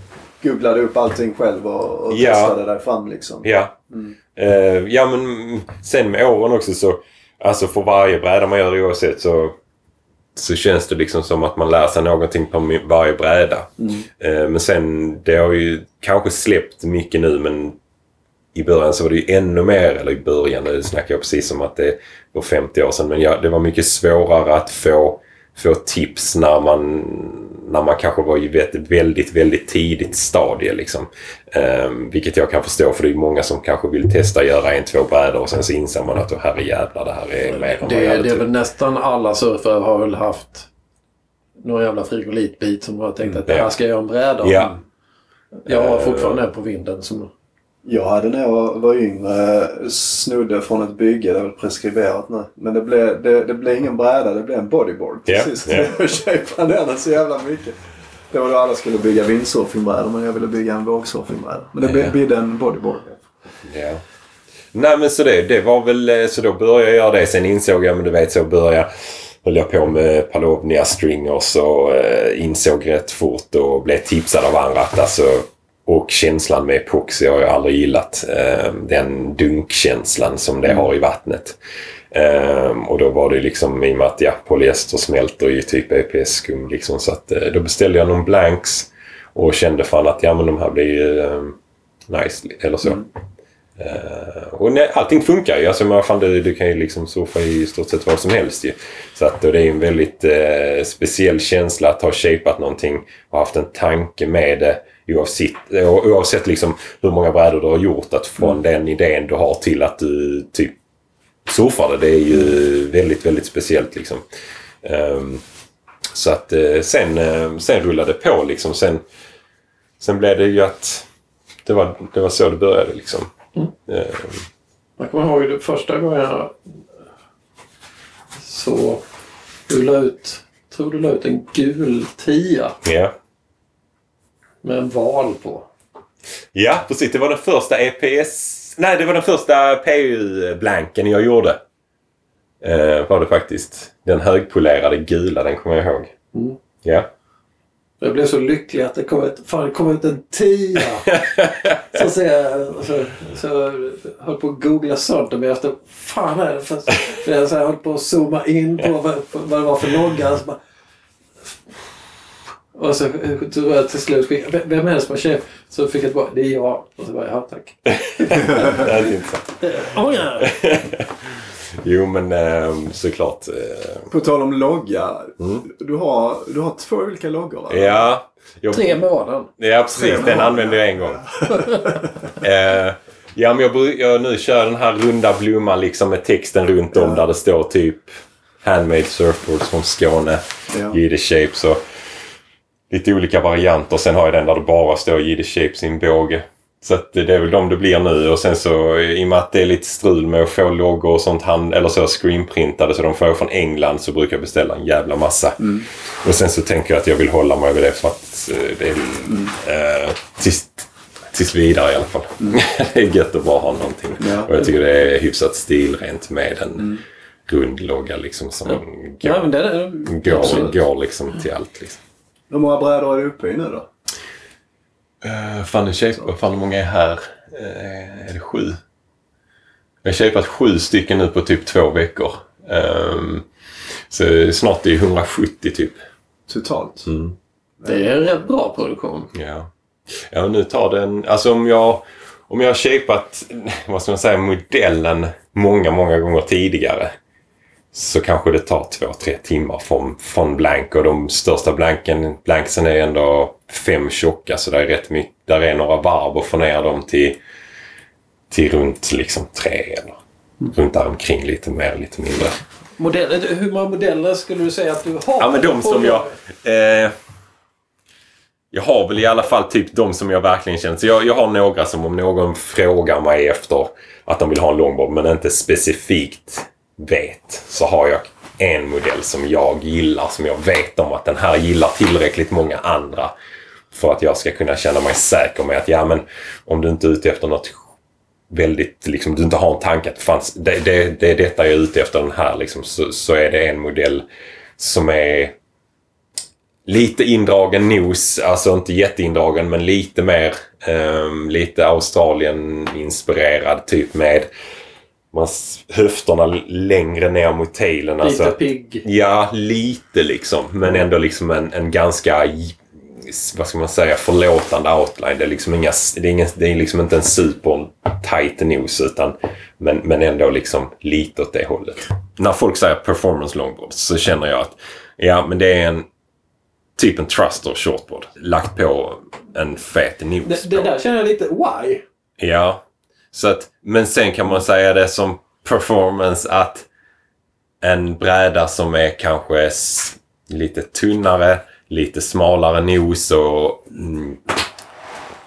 googlade upp allting själv och, och Ja. testade dig fram liksom. Ja. Mm. Eh, ja men sen med åren också så, alltså för varje bräda man gör oavsett så, så känns det liksom som att man lär sig någonting på varje bräda. Mm. Eh, men sen, det har ju kanske släppt mycket nu men i början så var det ju ännu mer, eller i början, nu snackar jag precis som att det var 50 år sedan, men ja, det var mycket svårare att få, få tips när man, när man kanske var i ett väldigt, väldigt tidigt stadie. Liksom. Ehm, vilket jag kan förstå för det är många som kanske vill testa att göra en, två brädor och sen så inser man att oh, herre jävlar, det här är mer än Det, det är trott." väl nästan alla surfare har väl haft någon jävla frigolitbit som har tänkt att det här ska jag göra en bräda. Ja. Jag har Eh. fortfarande det på vinden. Som, Jag hade när jag var yngre snudde från ett bygge, det är väl preskriberat nu. Men det blev, det, det blev ingen bräda, det blev en bodyboard till Ja, sist. ja. [laughs] Jag den så jävla mycket. Det var då alla skulle bygga windsurfingbrädor men jag ville bygga en vågsurfingbräda. Men det Ja. blev en bodyboard. Ja. Nej men så det, det var väl, eh, så då började jag göra det. Sen insåg jag, men du vet så började höll jag på med Palovnia stringers och eh, insåg rätt fort och blev tipsad av andra att alltså och känslan med epoxy har jag aldrig gillat. Eh, den dunkkänslan som det har i vattnet. Eh, och då var det liksom i och med att ja, polyester smälter ju typ EPS-skum liksom. Så att, eh, då beställde jag någon blanks och kände fan att ja men de här blir ju eh, nice eller så. Eh, och nej, allting funkar ju. Alltså, fan, du, du kan ju liksom surfa i stort sett vad som helst ju. Så att, det är en väldigt eh, speciell känsla att ha shapat någonting och haft en tanke med det. Oavsett, o- oavsett liksom hur många brädor du har gjort. Att från den idén du har till att du typ surfar det. Det är ju väldigt, väldigt speciellt liksom. Ehm, så att eh, sen, eh, sen rullade det på liksom. Sen, sen blev det ju att det var, det var så det började liksom. Ehm, jag kommer ihåg det första gången jag så du la ut, tror du la ut en gul tia Ja. Med en val på. Ja, precis. Det var den första EPS nej, det var den första PU-blanken jag gjorde. Eh, var det faktiskt. Den högpolerade gula, den kommer jag ihåg. Mm. Ja. Jag blev så lycklig att det kom ut, fan, det kom ut en tia. [laughs] så, ser jag, så, så jag höll på att googla sönder mig efter fan är det för, för jag så här, höll på att zooma in på vad, vad det var för logga. Så bara, och så tror jag till slut "Vem- är det som har köpt? Så fick jag tillbaka, det är jag. Och så bara, [laughs] ja tack. det är intressant. Oh, ja. Jo, men eh, såklart. Eh, På tal om logga. Mm. Du, har, du har två olika loggor va? ja. Jag, Tre med raden. Ja, precis. Den använde jag en gång. [laughs] eh, ja, men jag, jag nu kör den här runda blomman liksom med texten runt om där det står typ Handmade surfboards från Skåne. Ja. Jiddisch shapes och lite olika varianter. Sen har jag den där det bara står Jiddisch shapes i en båge. Så att det är väl de det blir nu och sen så i och med att det är lite strul med att få loggor och sånt hand, eller så screenprintade så de får jag från England så brukar jag beställa en jävla massa. Och sen så tänker jag att jag vill hålla mig vid det för att eh, det är eh, tills, tills vidare i alla fall. [laughs] det är gött att bara ha någonting. Ja. Och jag tycker det är hyfsat stilrent med en rund logga liksom som Ja, går, men det är, går, går liksom till allt. Liksom. Hur många brädor är du uppe i nu då? Uh, fan, en shape, vad fan hur många är här? Eh, är det sju? Jag har shapat sju stycken nu på typ två veckor. Ehm, så snart är det 170 typ. Totalt? Mm. Det är en rätt bra produktion. Ja. Ja, och nu tar den... Alltså om jag... Om jag har shapat, [laughs] vad ska man säga, modellen många, många gånger tidigare. Så kanske det tar två, tre timmar från, från blank. Och de största blanken, blanksen är ändå fem tjocka. Så det är rätt mycket. Där är några varv och få ner dem till, till runt liksom tre eller runt där omkring lite mer, lite mindre. Modell, hur många modeller skulle du säga att du har? Ja, men de som jag... Eh, jag har väl i alla fall typ de som jag verkligen känner. Så jag, jag har några som om någon frågar mig efter att de vill ha en longboard men inte specifikt vet. Så har jag en modell som jag gillar. Som jag vet om att den här gillar tillräckligt många andra. För att jag ska kunna känna mig säker med att ja men om du inte är ute efter något väldigt, liksom, du inte har en tanke att fanns, det, det, det är detta jag är ute efter den här liksom, så, så är det en modell som är lite indragen nos, alltså inte jätteindragen men lite mer, um, lite Australien-inspirerad typ med man, höfterna längre ner mot tailen. Lite Alltså, pigg. Ja, lite liksom. Men ändå liksom en, en ganska, vad ska man säga, förlåtande outline. Det är liksom, inga, det är ingen, det är liksom inte en super tight nos utan men, men ändå liksom lite åt det hållet. När folk säger performance longboard så känner jag att ja, men det är en typ en thruster shortboard. Lagt på en fet nos. Det, det där känner jag lite, why? Ja. Så att, men sen kan man säga det som performance att en bräda som är kanske lite tunnare, lite smalare nos och mm,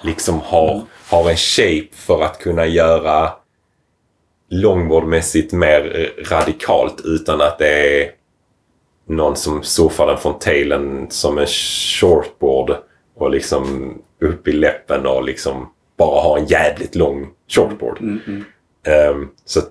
liksom har, har en shape för att kunna göra longboardmässigt mer radikalt utan att det är någon som surfar den från tailen som en shortboard och liksom upp i läppen och liksom bara har en jävligt lång shortboard. Ehm, så att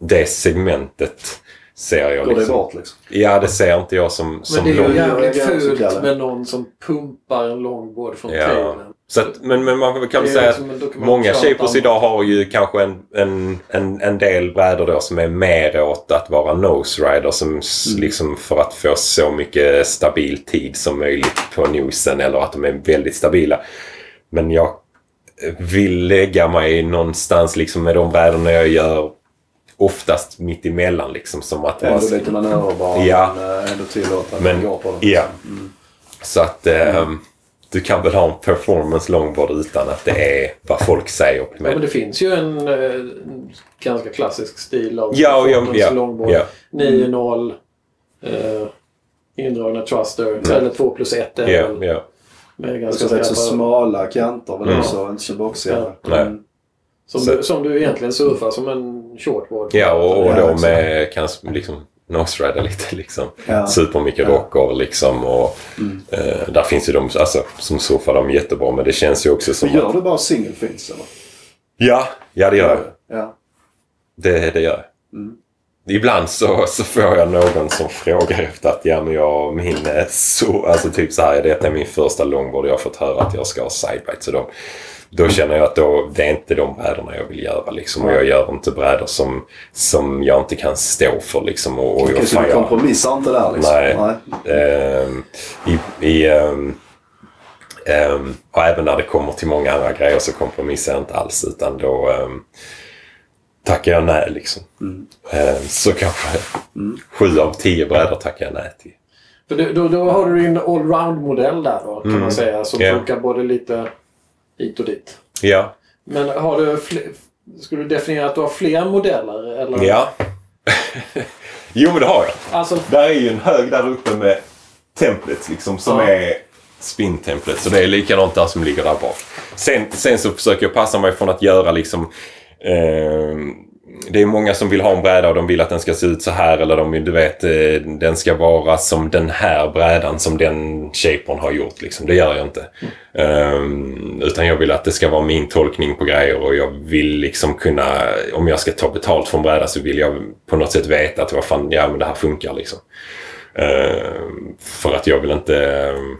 det segmentet ser jag Går det liksom. bort liksom? Ja, det ser inte jag som, som Men det är ju jävligt fult med någon som pumpar en longboard från Ja. tailen. Så att, men, men man kan väl säga liksom att många shapers idag har ju kanske en, en, en, en del brädor då som är mer åt att vara nose rider som Mm. liksom för att få så mycket stabil tid som möjligt på nosen eller att de är väldigt stabila. Men jag vill lägga mig någonstans liksom med de brädorna jag gör oftast mitt emellan liksom som att Ändå lite manöverbar Ja. men äh, ändå tillåta Men- går på den. Ja. Så att ehm, du kan väl ha en performance longboard utan att det är vad folk säger. Ja, men det finns ju en, eh, ganska klassisk stil av Ja, performance ja, longboard. ja. 9-0. Eh, indragna thruster. Eller 2 plus 1 är Ja, ja. Med Jag ganska ska säga så smala kanter väl Mm. också, inte så boxiga. Ja. Nej. Mm. Som, Så- du, som du egentligen surfar som en shortboard. ja, och, och då med kanske liksom nose rider lite liksom. Ja. Supermycket Ja. liksom och Mm. eh, där finns ju de alltså, som surfar dem jättebra men det känns ju också som Så gör att... du bara single fins eller? Ja, ja det gör jag. Ja. Det, det gör jag. Mm. Ibland så, så får jag någon som frågar efter att ja, men jag, min eh, så, alltså typ så här, detta är min första longboard. Jag har fått höra att jag ska ha sidebite. Så då, då känner jag att då, det är inte de brädorna jag vill göra. Liksom. Och jag gör inte brädor som, som jag inte kan stå för. Liksom. Och, och jag, så du kompromissar inte där liksom? Nej. Ehm, i, i, ehm, ehm, och även när det kommer till många andra grejer så kompromissar jag inte alls utan då um, tackar jag nej liksom. Ehm, så kanske sju av tio brädor tackar jag nej till. För det, då, då har du din allround-modell där då, kan man säga. Som Ja. funkar både lite hit och dit. Ja, Men har du skulle du definiera att du har fler modeller? Eller? ja. [laughs] jo men det har jag. Alltså, Där är ju en hög där uppe med templets liksom som Ja. är spin-templet. Så det är likadant där som ligger där bak. Sen, sen så försöker jag passa mig från att göra liksom eh, det är många som vill ha en bräda och de vill att den ska se ut så här eller de vill, du vet, eh, den ska vara som den här brädan som den shapern har gjort. Liksom. Det gör jag inte. Ehm, utan jag vill att det ska vara min tolkning på grejer och jag vill liksom kunna, om jag ska ta betalt för en bräda så vill jag på något sätt veta att vad fan, ja men det här funkar liksom. Uh, för att jag vill inte... Ehm,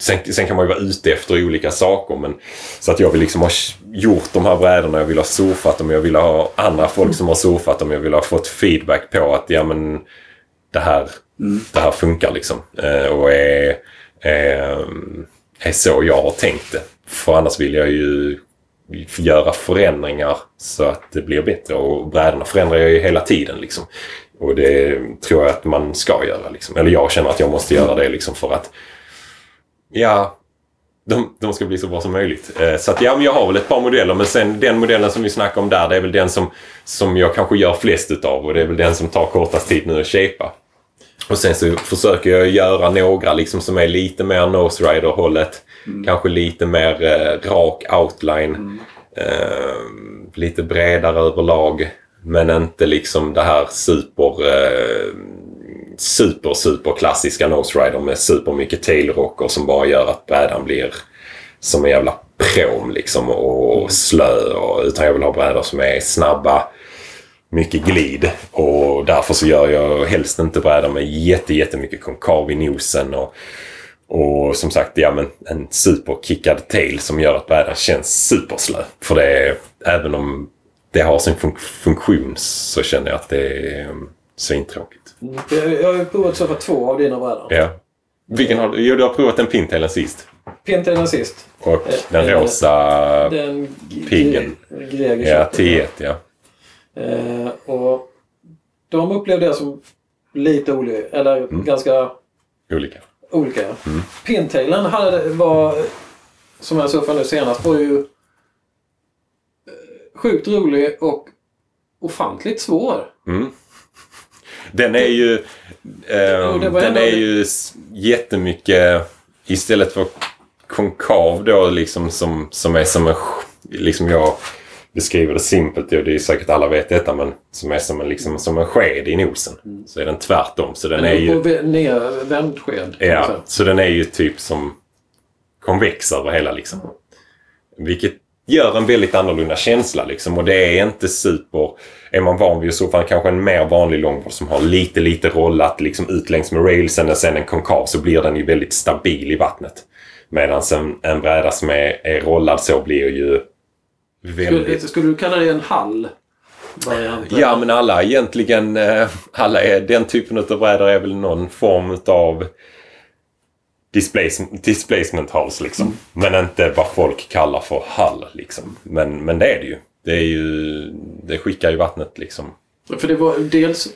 Sen, sen kan man ju vara ute efter olika saker. Men, så att jag vill liksom ha gjort de här brädorna. Jag vill ha surfat dem. Jag vill ha andra folk som har surfat dem. Jag vill ha fått feedback på att ja men det här, det här funkar liksom. Eh, och är, är, är så jag har tänkt det. För annars vill jag ju göra förändringar så att det blir bättre. Och brädorna förändrar jag ju hela tiden liksom. Och det tror jag att man ska göra. Liksom. Eller jag känner att jag måste göra det liksom för att ja, de, de ska bli så bra som möjligt. Eh, så att ja, men jag har väl ett par modeller. Men sen den modellen som vi snackar om där, det är väl den som, som jag kanske gör flest utav. Och det är väl den som tar kortast tid nu att shapea. Och sen så försöker jag göra några liksom som är lite mer Nose Rider-hållet. Kanske lite mer eh, rak outline. Eh, lite bredare överlag. Men inte liksom det här super... Super, super klassiska Nose Rider med super mycket tailrocker som bara gör att brädan blir som en jävla pråm liksom och slö. Och, utan jag vill ha brädor som är snabba, mycket glid. Och därför så gör jag helst inte brädor med jätte, jättemycket konkav i nosen. Och, och som sagt, ja men en superkickad tail som gör att brädan känns superslö. För det även om det har sin fun- funktion så känner jag att det är um, svintråkigt. Jag, jag har provat så för två av dina brädor. Ja. Vilken har du? Jo, du har provat den pintailen sist. Pintailen sist. Och den Eh, rosa... Den Piggen. Greger Ja, köpte. T1 ja. Eh, och de upplevde jag som lite olika. Eller Mm. ganska Olika. olika. Mm. Pintailen hade, var, som jag surfade nu senast, var ju eh, sjukt rolig och ofantligt svår. Mm. Den är ju... var den ändå- är ju jättemycket... Istället för konkav då liksom som, som är som en... Liksom jag beskriver det simpelt och det är säkert alla vet detta men som är som en, liksom, som en sked i nosen. Så är den tvärtom. Så den är En ju... nervänd sked. Ja, säga. så den är ju typ som konvex över hela liksom. Vilket gör en väldigt annorlunda känsla liksom. Och det är inte super... Är man van vid att surfa kanske en mer vanlig longboard som har lite, lite rollat liksom ut längs med railsen och sen en konkav så blir den ju väldigt stabil i vattnet. Medan en, en bräda som är, är rollad så blir ju Skulle, väldigt... skulle du kalla det en hall? Variant? Ja, men alla egentligen, eh, alla är, den typen av brädor är väl någon form av displacement, displacement halls liksom. Men inte vad folk kallar för hall liksom. Men, men det är det ju. Det är ju, det skickar ju vattnet liksom. För det var dels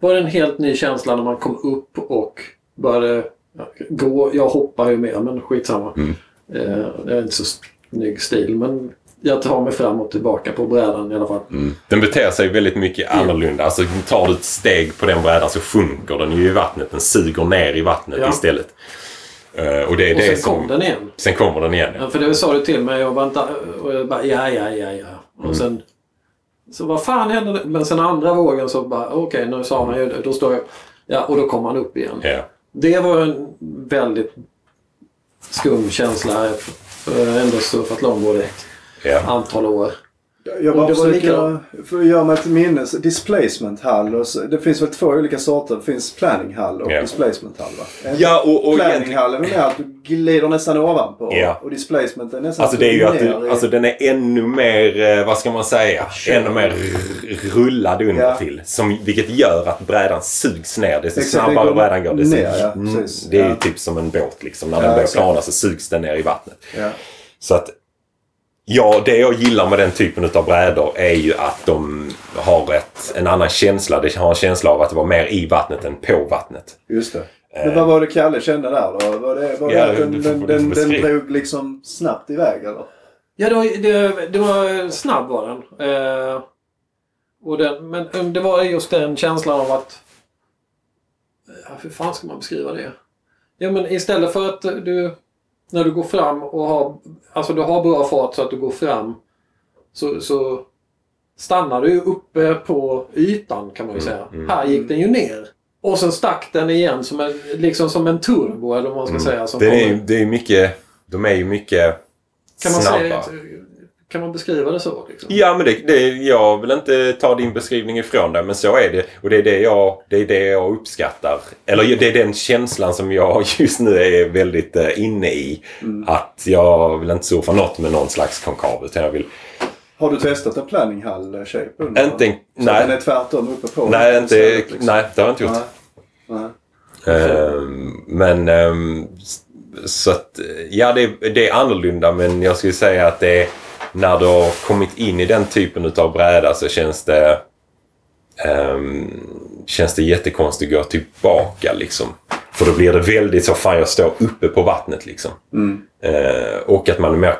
var det en helt ny känsla när man kom upp och började ja, gå. Jag hoppar ju mer, men skitsamma. Mm. Eh, det är inte så snygg stil, men jag tar mig fram och tillbaka på brädan i alla fall. Den beter sig väldigt mycket annorlunda. Alltså tar du ett steg på den brädan så sjunker den ju i vattnet. Den suger ner i vattnet Ja. istället. Eh, och det är Och det sen som... kom den igen. Sen kommer den igen. Ja. Ja, för det sa du till mig. Jag var inte, och jag bara ja, ja, ja, ja. Mm. Och sen så vad fan hände? nu? Men sen andra vågen så bara okej, nu sa han ju Då står jag... Ja, och då kom han upp igen. Ja. Det var en väldigt skum känsla. Jag ändå surfat långboard ett Ja. antal år. Jag bara försöker likadant. för att göra mig till minnes. Displacement hall. Och så, det finns väl två olika sorter. Det finns planning hall och Ja. displacement hall va? Ja, och, och planning egentligen, hall är väl mer att du glider nästan ovanpå. Ja. Och displacement är nästan alltså det är ju att du, i- alltså den är ännu mer, eh, vad ska man säga, Kör. ännu mer rullad under till. Som, vilket gör att brädan sugs ner. Desto Exakt, det snabbare går brädan går, desto, ner, ja, mm. Det är ju Ja. typ som en båt liksom. När Ja, den börjar plana så sugs den ner i vattnet. Ja. Så att Ja, det jag gillar med den typen av brädor är ju att de har ett, en annan känsla. De har en känsla av att vara mer i vattnet än på vattnet. Just det. Men vad var det Kalle kände där då? Var det, var det Ja, att den, den, den, den drog liksom snabbt iväg eller? Ja, det var, det, det var snabb var den. Eh, och den. Men eh, det var just den känslan av att... Ja, hur fan ska man beskriva det? Ja, men istället för att du... När du går fram och har... Alltså du har bra fart så att du går fram. Så, så stannar du uppe på ytan kan man ju säga. mm. Här gick den ju ner. Och sen stack den igen som en, liksom som en turbo eller vad man ska säga. Som Det är, det är mycket, de är ju mycket kan man snabba. säga, kan man beskriva det så? Liksom? Ja, men det, det, jag vill inte ta din beskrivning ifrån dig, men så är det. Och det är det jag, det är det jag uppskattar. Eller det är den känslan som jag [laughs] just nu är väldigt eh, inne i. Att jag vill inte surfa något med någon slags konkav, utan jag vill... Har du testat en planning hall eh, shape under? Inte, Så nej. den är tvärtom uppe på? Nej, inte, istället, liksom? nej, det har jag inte gjort. Nej. Nej. Ehm, men s- så att, ja det, det är annorlunda men jag skulle säga att det är när du har kommit in i den typen utav bräda så känns det ehm, känns det jättekonstigt att gå tillbaka liksom. För då blir det väldigt så, fan jag står uppe på vattnet liksom. Mm. Eh, och att man är mer,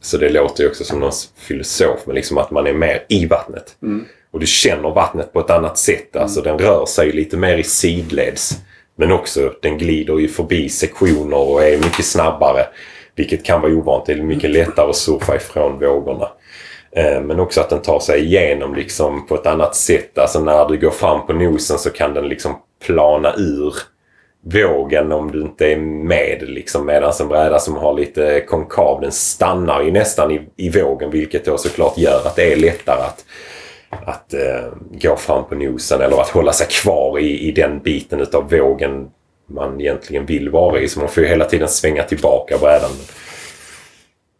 så det låter ju också som någon filosof, men liksom att man är mer i vattnet. Mm. Och du känner vattnet på ett annat sätt. Alltså den rör sig lite mer i sidleds. Men också den glider ju förbi sektioner och är mycket snabbare. Vilket kan vara ovant. Det är mycket lättare att surfa ifrån vågorna. Eh, men också att den tar sig igenom liksom på ett annat sätt. Alltså när du går fram på nosen så kan den liksom plana ur vågen om du inte är med. Liksom, Medan en bräda som har lite konkav den stannar ju nästan i, i vågen vilket då såklart gör att det är lättare att, att eh, gå fram på nosen eller att hålla sig kvar i, i den biten utav vågen man egentligen vill vara i. Så man får ju hela tiden svänga tillbaka brädan.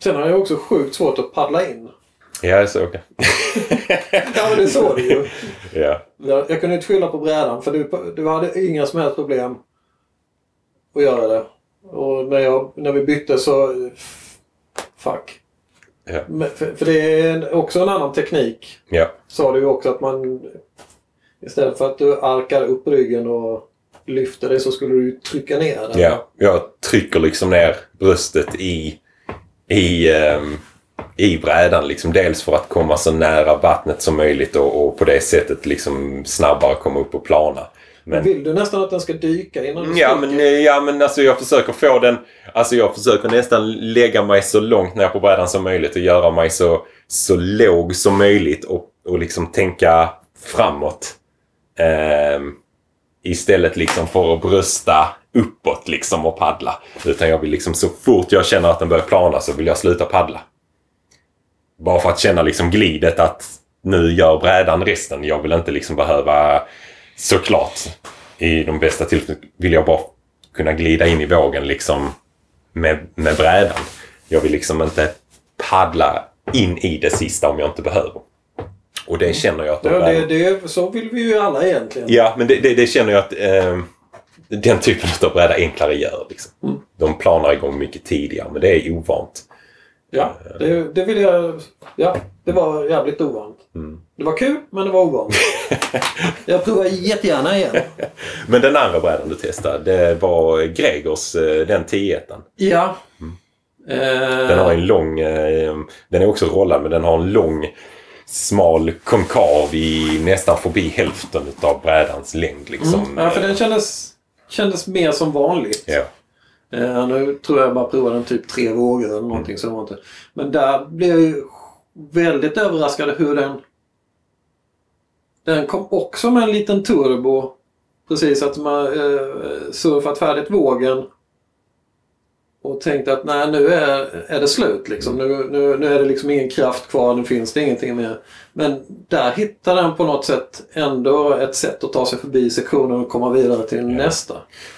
Sen har jag också sjukt svårt att paddla in. Ja, så okej. [laughs] Ja, men det såg du ju. Ja. Jag, jag kunde inte skylla på brädan för du, du hade inga som helst problem att göra det. Och när, jag, när vi bytte så... Fuck. Ja. Men, för, för det är också en annan teknik. Ja. Sa du ju också att man... Istället för att du arkar upp ryggen och lyfter det så skulle du trycka ner den. Ja, jag trycker liksom ner bröstet i, i, ehm, i brädan. Liksom. Dels för att komma så nära vattnet som möjligt och, och på det sättet liksom snabbare komma upp och plana. Men, Vill du nästan att den ska dyka innan du ja, sticker? men, eh, ja, men alltså jag försöker få den... Alltså jag försöker nästan lägga mig så långt ner på brädan som möjligt och göra mig så, så låg som möjligt och, och liksom tänka framåt. Ehm, istället liksom för att brösta uppåt liksom och paddla. Utan jag vill liksom så fort jag känner att den börjar plana så vill jag sluta paddla. Bara för att känna liksom glidet att nu gör brädan resten. Jag vill inte liksom behöva såklart i de bästa tillfällena vill jag bara kunna glida in i vågen liksom med, med brädan. Jag vill liksom inte paddla in i det sista om jag inte behöver. Och det känner jag att de Ja, det, det, så vill vi ju alla egentligen. Ja, men det, det, det känner jag att eh, den typen av bräda enklare gör. Liksom. Mm. De planar igång mycket tidigare, men det är ovant. Ja, det, det vill jag... Ja, det var jävligt ovant. Mm. Det var kul, men det var ovant. [laughs] jag provar jättegärna igen. Men den andra brädan du testade, det var Gregors, eh, den 10 Ja. Eh, Den har en lång, eh, den är också rollad, men den har en lång smal konkav i nästan förbi hälften av brädans längd. Liksom. mm, ja, för den kändes, kändes mer som vanligt. Ja. Eh, nu tror jag bara provade den typ tre vågor eller någonting så det var inte. Men där blev jag ju väldigt överraskad hur den... Den kom också med en liten turbo. Precis att man eh, surfat färdigt vågen. Och tänkte att nej nu är, är det slut liksom. Nu, nu, nu är det liksom ingen kraft kvar, nu finns det ingenting mer. Men där hittar den på något sätt ändå ett sätt att ta sig förbi sektionen och komma vidare till nästa.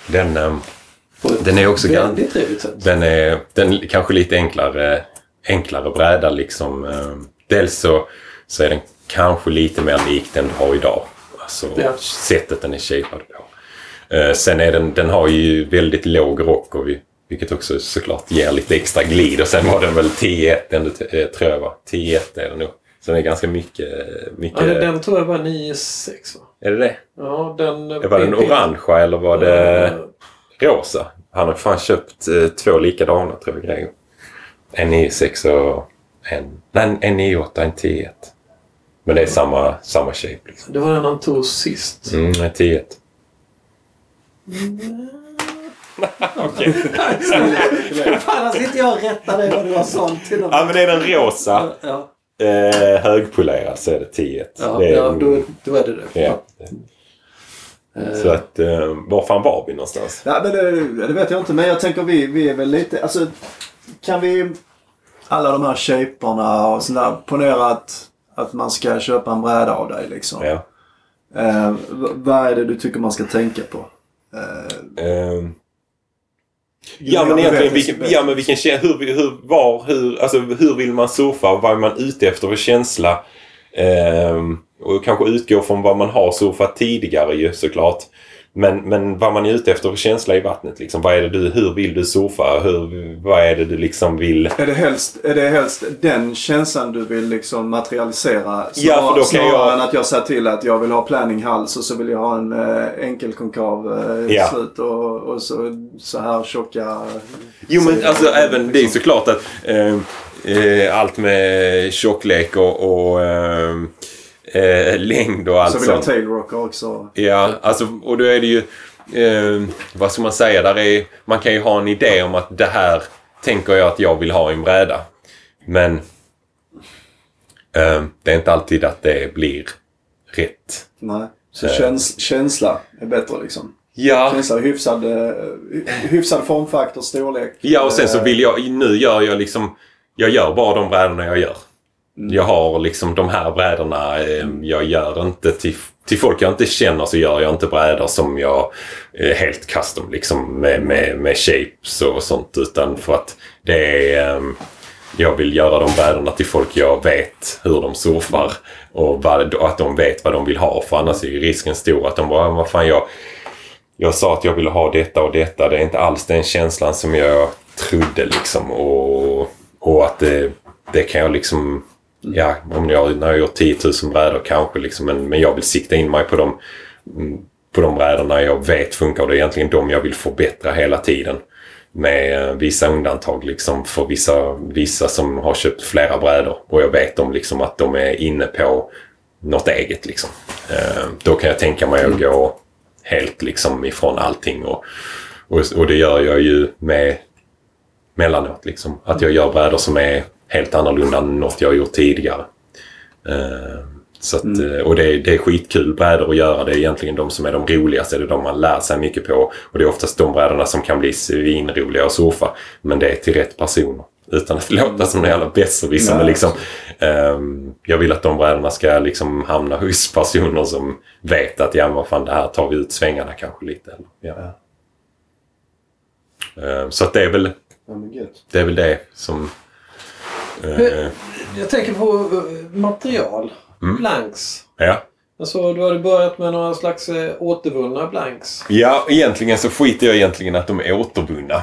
Den, ett Den är också väldigt trevligt sätt. den är den är kanske lite enklare, enklare bräda liksom. Ehm, Dels så, så är den kanske lite mer lik den du har idag. Alltså Ja. sättet den är shapad på. Eh, Sen är den, den har ju väldigt låg rock och vi, vilket också såklart ger lite extra glid. Och sen var den väl 10-1 ändå, eh, tror jag va? 10-1 är den nog. Så den är ganska mycket... mycket Ja, den, den tror jag var 9-6 va? Är det det? Ja, den... Var den orangea eller var det Eh, rosa? Han har fan köpt eh, två likadana tror jag grejer. En 96 och en... Nej, en 98 en 10 Men det är samma, samma shape liksom. Det var den han tog sist. Mm, en 10 Okej. Fan, alltså inte jag rätta dig vad du har sålt till Ja men det är den rosa. Ja, Eh, högpolerad så är det 10 ja, det är, ja då, då är det det. ja. Eh, Så att, eh, var fan var vi någonstans? Ja, men det, det vet jag inte, men jag tänker vi, vi är väl lite... Alltså, kan vi... Alla de här shaperna och sådär. Ponera att, att man ska köpa en bräda av dig liksom. Ja. Eh, vad är det du tycker man ska tänka på? Eh, Ehm, Ja men egentligen vilken, ja, men vilken hur, hur, var, hur, alltså, hur vill man surfa? Vad är man ute efter för känsla? Ehm, och kanske utgå från vad man har surfat tidigare ju såklart. Men, men vad man är ute efter för känsla i vattnet. Liksom. Vad är det du, hur vill du surfa? Hur, vad är det du liksom vill? Är det, helst, är det helst den känslan du vill liksom materialisera? Ja, för då snarare jag- än att jag säger till att jag vill ha planninghals och så vill jag ha en äh, enkelkonkav äh, Ja. slut och, och så, så här tjocka... Jo men så- alltså även det är liksom. såklart att eh, eh, allt med tjocklek och, och eh, längd och allt Så vill jag ha sånt. tailrocker också. Ja, alltså och då är det ju... Eh, vad ska man säga? Där är, man kan ju ha en idé om att det här tänker jag att jag vill ha i en bräda. Men eh, det är inte alltid att det blir rätt. Nej. Så Eh. käns, känsla är bättre liksom. Ja, Känsla, hyfsad, eh, hyfsad formfaktor, storlek. ja och sen så Eh, vill jag... Nu gör jag liksom... Jag gör bara de brädorna jag gör. Mm. Jag har liksom de här brädorna. Eh, jag gör inte till, till folk jag inte känner så gör jag inte brädor som jag är helt custom liksom med, med, med shapes och sånt. Utan för att det är... Ehm, jag vill göra de brädorna till folk jag vet hur de surfar. Och vad, att de vet vad de vill ha. För annars är ju risken stor att de bara, vad fan jag... Jag sa att jag ville ha detta och detta. Det är inte alls den känslan som jag trodde liksom. Och, och att det, det kan jag liksom... Ja, om jag, när jag har gjort 10 000 brädor kanske liksom. Men, men jag vill sikta in mig på de, mm, på de brädorna jag vet funkar. Det är egentligen de jag vill förbättra hela tiden. Med eh, vissa undantag liksom för vissa, vissa som har köpt flera brädor. Och jag vet om liksom att de är inne på något eget liksom. Eh, då kan jag tänka mig att gå helt liksom ifrån allting. Och, och, och det gör jag ju med mellanåt. Liksom. Att jag gör brädor som är helt annorlunda än något jag har gjort tidigare. Eh, så att, eh, och det är, det är skitkul brädor att göra. Det är egentligen de som är de roligaste. Det är de man lär sig mycket på. Och det är oftast de brädorna som kan bli svinroliga att surfa. Men det är till rätt personer. Utan att [laughs] låta som en jävla besserwisser. Men liksom, ehm, jag vill att de brädorna ska liksom hamna hos personer som vet att ja, vad fan, det här tar vi ut svängarna kanske lite. Eller, ja. Ehm, så att det är väl det är väl det som... eh, Hur- Jag tänker på eh, material. Mm. Blanks. ja. Alltså, du hade börjat med några slags eh, återvunna blanks. ja, egentligen så skiter jag egentligen att de är återvunna.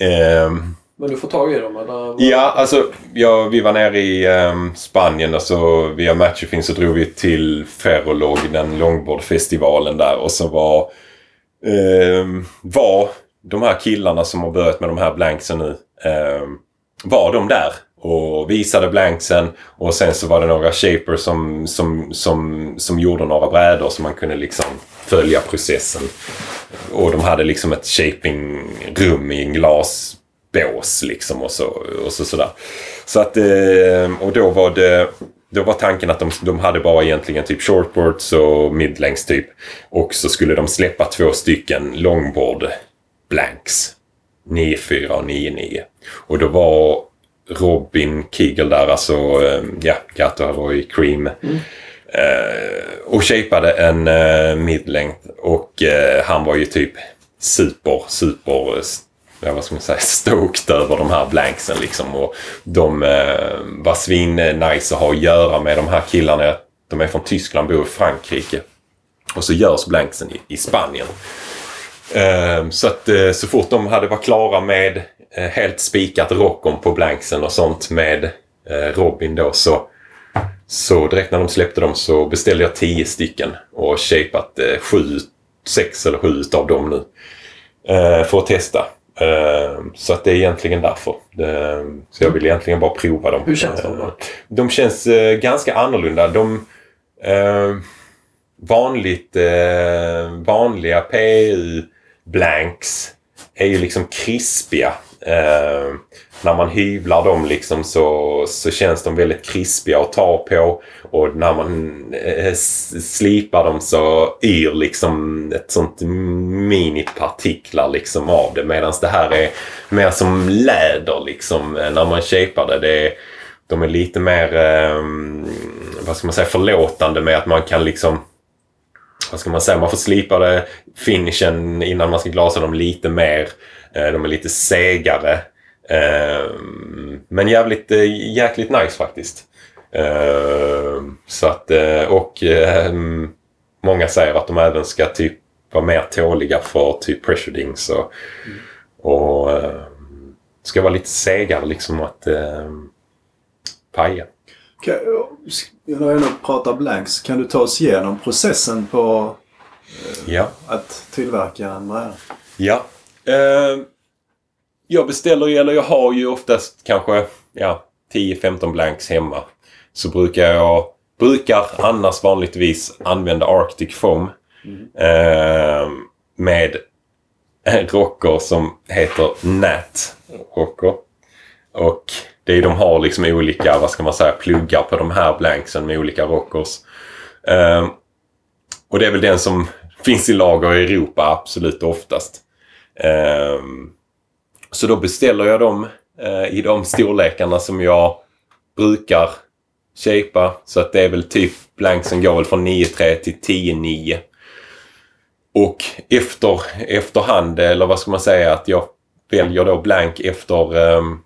Ehm, Men du får tag i dem eller? ja, alltså ja, vi var nere i ehm, Spanien och så via Matchfin så drog vi till Ferrolog, den longboardfestivalen där och så var, ehm, var de här killarna som har börjat med de här blanksen nu, ehm, var de där och visade blanksen och sen så var det några shapers som, som, som, som gjorde några brädor så man kunde liksom följa processen. Och de hade liksom ett shapingrum i en glasbås liksom och så, och så sådär. Så att, eh, och då var det då var tanken att de, de hade bara egentligen typ shortboards och midlengths typ. Och så skulle de släppa två stycken longboard blanks. 94 och 99. Och då var Robin Kegel där, alltså eh, ja, Gato i Cream. Eh, och shapeade en eh, midlength och eh, han var ju typ super, super eh, ja, vad ska man säga, [laughs] stoked över de här blanksen liksom. Och de eh, var svin nice att ha att göra med de här killarna. De är från Tyskland, bor i Frankrike. Och så görs blanksen i, i Spanien. Eh, så att eh, så fort de hade varit klara med eh, helt spikat rockon på blanksen och sånt med eh, Robin då så så direkt när de släppte dem så beställde jag tio stycken och shapat sju, sex eller sju av dem nu. För att testa. Eh, så att det är egentligen därför. Så jag vill egentligen bara prova dem. Hur känns de då? De känns ganska annorlunda. De, vanligt, vanliga PU blanks är ju liksom krispiga. Eh, när man hyvlar dem liksom så, så känns de väldigt krispiga att ta på. Och när man eh, slipar dem så yr liksom ett sånt minipartiklar liksom av det. Medan det här är mer som läder liksom eh, när man shapar det. det är, de är lite mer, eh, vad ska man säga, förlåtande med att man kan liksom vad ska man säga, man får slipa det, finishen innan man ska glasa dem lite mer. Eh, de är lite segare. Eh, men jävligt, eh, jäkligt nice faktiskt. Så att, och många säger att de även ska typ vara mer tåliga för typ pressure dings och, och ska vara lite segare liksom att paja. När jag ändå pratar blanks, kan du ta oss igenom processen på Ja. att tillverka en bräda? Ja. Eh, jag beställer ju, eller jag har ju oftast kanske ja, 10-15 blanks hemma. Så brukar jag, brukar annars vanligtvis använda Arctic Foam. Eh, med en rocker som heter Nat Rocker. Och det är, de har liksom olika, vad ska man säga, pluggar på de här blanksen med olika rockers. Eh, och det är väl den som [laughs] finns i lager i Europa absolut oftast. Ehm, så då beställer jag dem eh, i de storlekarna som jag brukar shapea. Så att det är väl typ blanksen går väl från 9,3 till 10,9. Och efter, efterhand, eller vad ska man säga, att jag väljer då blank efter, um,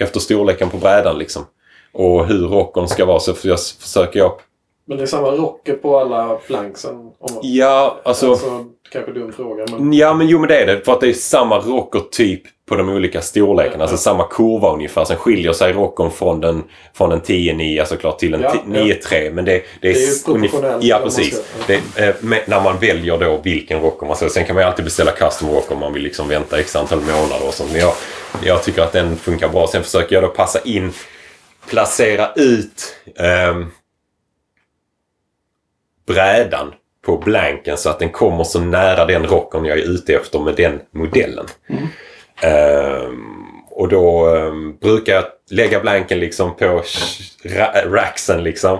efter storleken på brädan liksom. Och hur rockern ska vara så jag försöker jag... Men det är samma rocker på alla blanksen? Om, Ja, alltså... alltså, kanske dum fråga men... Ja, men jo men det är det. För att det är samma rockertyp på de olika storlekarna. Alltså samma kurva ungefär. Sen skiljer sig rockern från den, från en 10-9 såklart till en Ja, ti- ja. 9-3. Men det, det är... Det är ju proportionellt Ja, om man precis. ska- eh, med, när man väljer då vilken rocker man ska. Sen kan man ju alltid beställa custom rocker om man vill liksom vänta x antal månader och sånt. Men jag, jag tycker att den funkar bra. Sen försöker jag då passa in, placera ut ehm, brädan på blanken så att den kommer så nära den rockern jag är ute efter med den modellen. Ehm, och då ehm, brukar jag lägga blanken liksom på ra- racksen liksom.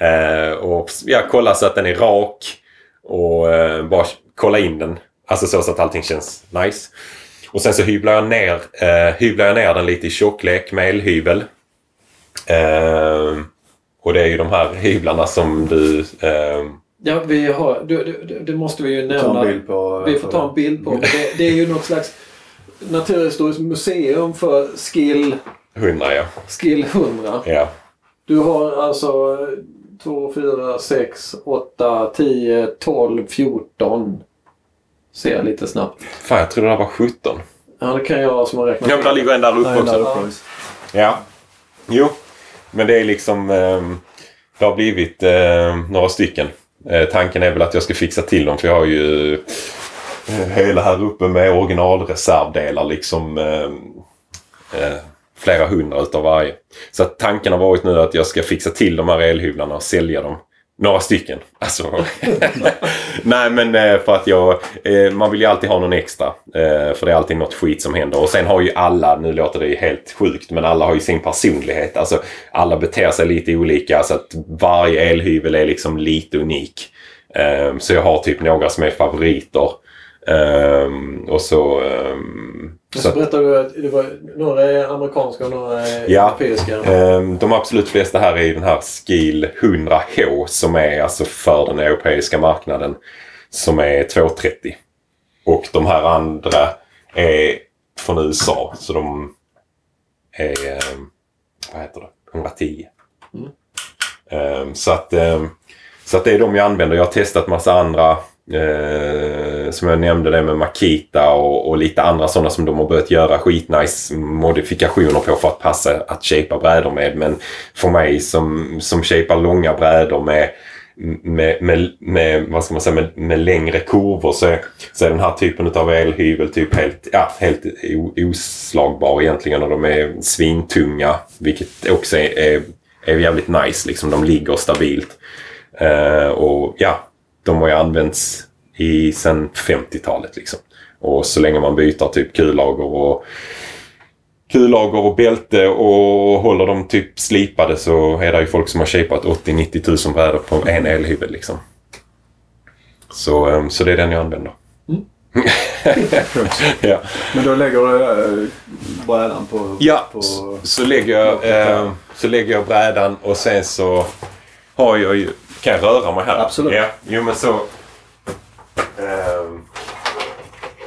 Eh, och ja, kolla så att den är rak. Och eh, bara kolla in den. Alltså så, så att allting känns nice. Och sen så hyvlar jag ner, eh, hyvlar jag ner den lite i tjocklek med elhyvel. Ehm, och det är ju de här hyvlarna som du... ehm, Ja, vi har... Du, du, du, det måste vi ju nämna. på... Vi får ta en bild på. Det, det är ju något slags naturhistoriskt museum för skill, 100 ja. skill 100. ja. Du har alltså 2, 4, 6, 8, 10, 12, 14. Ser jag lite snabbt. Fan, jag trodde det var 17. Ja, det kan jag som har räknat Ja, men där ligger en där uppe Nej, där också. uppe också. Ja. Jo. Men det är liksom... ehm, det har blivit ehm, några stycken. Eh, tanken är väl att jag ska fixa till dem för jag har ju eh, hela här uppe med originalreservdelar liksom. ehm, eh, flera hundra utav varje. Så att tanken har varit nu att jag ska fixa till de här elhyvlarna och sälja dem. Några stycken. Alltså. [laughs] Nej men eh, för att jag... Eh, man vill ju alltid ha någon extra. Eh, för det är alltid något skit som händer. Och sen har ju alla, nu låter det ju helt sjukt, men alla har ju sin personlighet. Alltså alla beter sig lite olika så att varje elhyvel är liksom lite unik. Ehm, så jag har typ några som är favoriter. Ehm, och så... Ehm, och så så berättade du att det var, några amerikanska och några Ja. europeiska. ehm, de absolut flesta här är i den här Skil 100H som är alltså för den europeiska marknaden. Som är 230. Och de här andra är från USA. Så de är... ehm, vad heter det? 110. Ehm, så att... så att det är de jag använder. Jag har testat massa andra. Eh, som jag nämnde det med Makita och, och lite andra sådana som de har börjat göra skitnice modifikationer på för att passa att shapea brädor med. Men för mig som, som shapear långa brädor med, med, med, med, vad ska man säga, med, med längre kurvor så är, så är den här typen av elhyvel typ helt, ja, helt oslagbar egentligen. Och de är svintunga. Vilket också är, är, är jävligt nice. Liksom, de ligger stabilt. Eh, och ja, de har ju använts i sen 50-talet liksom. Och så länge man byter typ kullager och kullager och bälte och håller dem typ slipade så är det ju folk som har shapat 80-90 tusen brädor på en elhyvel liksom. Så, eh, så det är den jag använder. [laughs] ja. Men då lägger du äh, brädan på... Ja, på så, så, lägger jag, eh, så lägger jag brädan och sen så har jag ju... Kan jag röra mig här? Absolut. Ja, jo men så... ehm,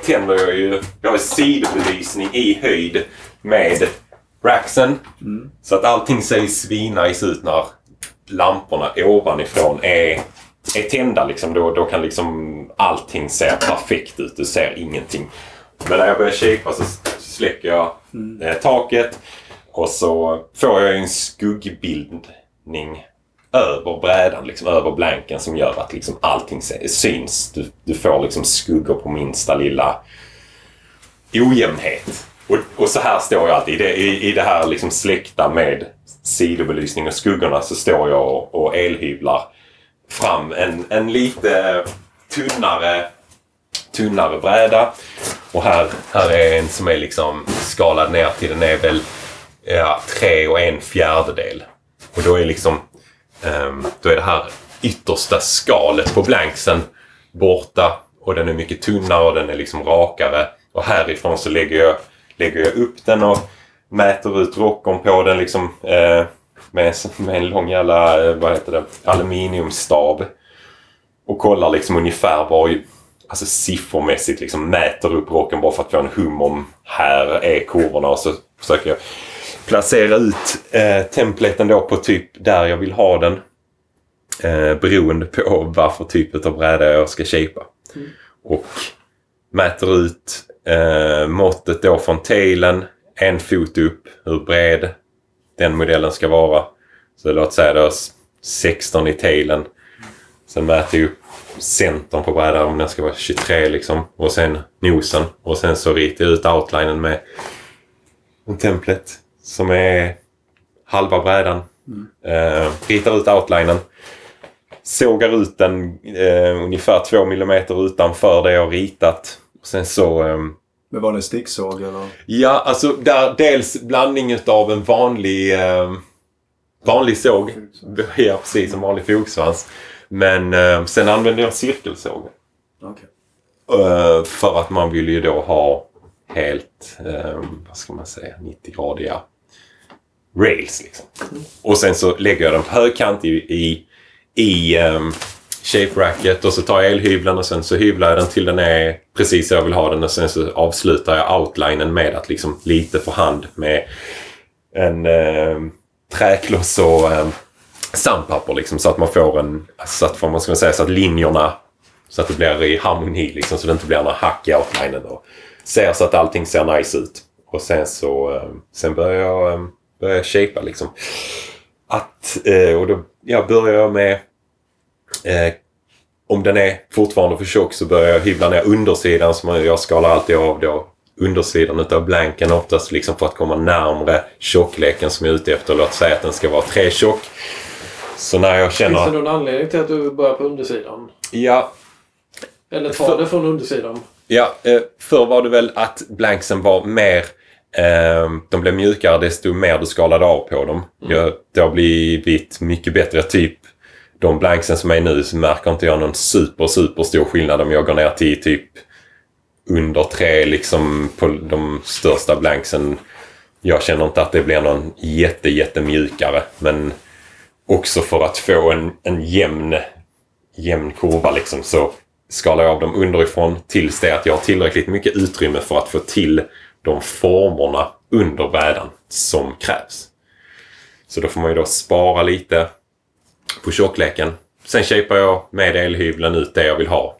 tänder jag ju... Jag har sidobelysning i höjd med racksen. Så att allting ser svinnice ut när lamporna ovanifrån är, är tända. Liksom. Då, då kan liksom allting se perfekt ut. Du ser ingenting. Men när jag börjar shapea så släcker jag eh, taket och så får jag en skuggbildning över brädan, liksom över blanken som gör att liksom allting syns. Du, du får liksom skuggor på minsta lilla ojämnhet. Och, och så här står jag alltid. I det, i, i det här liksom släkta med sidobelysning och skuggorna så står jag och, och elhyvlar fram en, en lite tunnare, tunnare bräda. Och här, här är en som är liksom skalad ner till den är väl ja, tre och en fjärdedel. Och då är liksom Ehm, då är det här yttersta skalet på blanksen borta och den är mycket tunnare och den är liksom rakare. Och härifrån så lägger jag, lägger jag upp den och mäter ut rockon på den liksom eh, med, med en lång jävla, eh, vad heter det, aluminiumstav. Och kollar liksom ungefär var, alltså siffermässigt liksom mäter upp rocken bara för att få en hum om här är kurvorna och så försöker jag placera ut eh, templaten då på typ där jag vill ha den. Eh, beroende på varför typ av bräda jag ska shapea. Och mäter ut eh, måttet då från tailen, en fot upp, hur bred den modellen ska vara. Så låt säga då 16 i tailen. Sen mäter jag upp centern på brädan om den ska vara 23 liksom. Och sen nosen. Och sen så ritar jag ut outlinen med en template som är halva brädan. Eh, ritar ut outlinen. Sågar ut den eh, ungefär 2 mm utanför det jag ritat. Och sen så... ehm, Med vanlig sticksåg eller? Ja, alltså där, dels blandning av en vanlig, eh, vanlig såg. Ja, precis. En vanlig fogsvans. Men eh, sen använder jag cirkelsåg. Okej. Eh, för att man vill ju då ha helt, eh, vad ska man säga, 90-gradiga rails. Liksom. Och sen så lägger jag den på högkant i, i, i um, shape racket och så tar jag elhyveln och sen så hyvlar jag den till den är precis så jag vill ha den och sen så avslutar jag outlinen med att liksom lite för hand med en um, träkloss och um, sandpapper liksom så att man får en, så att, vad man ska säga, så att linjerna så att det blir i harmoni liksom så det inte blir några hack i outlinen. Och ser så att allting ser nice ut. Och sen så sen börjar jag, jag shapea liksom. Att, eh, och då ja, börjar jag med eh, om den är fortfarande för tjock så börjar jag hyvla ner undersidan. Så jag skalar alltid av då undersidan utav blanken oftast liksom för att komma närmre tjockleken som jag är ute efter. Låt säga att den ska vara tre tjock. Så när jag känner... Finns det någon anledning till att du börjar på undersidan? Ja, Eller tar För- det från undersidan? Ja, eh, förr var det väl att blanksen var mer... Eh, de blev mjukare desto mer du skalade av på dem. Ja, det har blivit mycket bättre. Typ de blanksen som är nu så märker inte jag någon super, super stor skillnad om jag går ner till typ under tre liksom på de största blanksen. Jag känner inte att det blir någon jätte, jättemjukare. Men också för att få en, en jämn, jämn kurva liksom så skalar jag av dem underifrån tills det att jag har tillräckligt mycket utrymme för att få till de formerna under brädan som krävs. Så då får man ju då spara lite på tjockleken. Sen shapar jag med elhyveln ut det jag vill ha.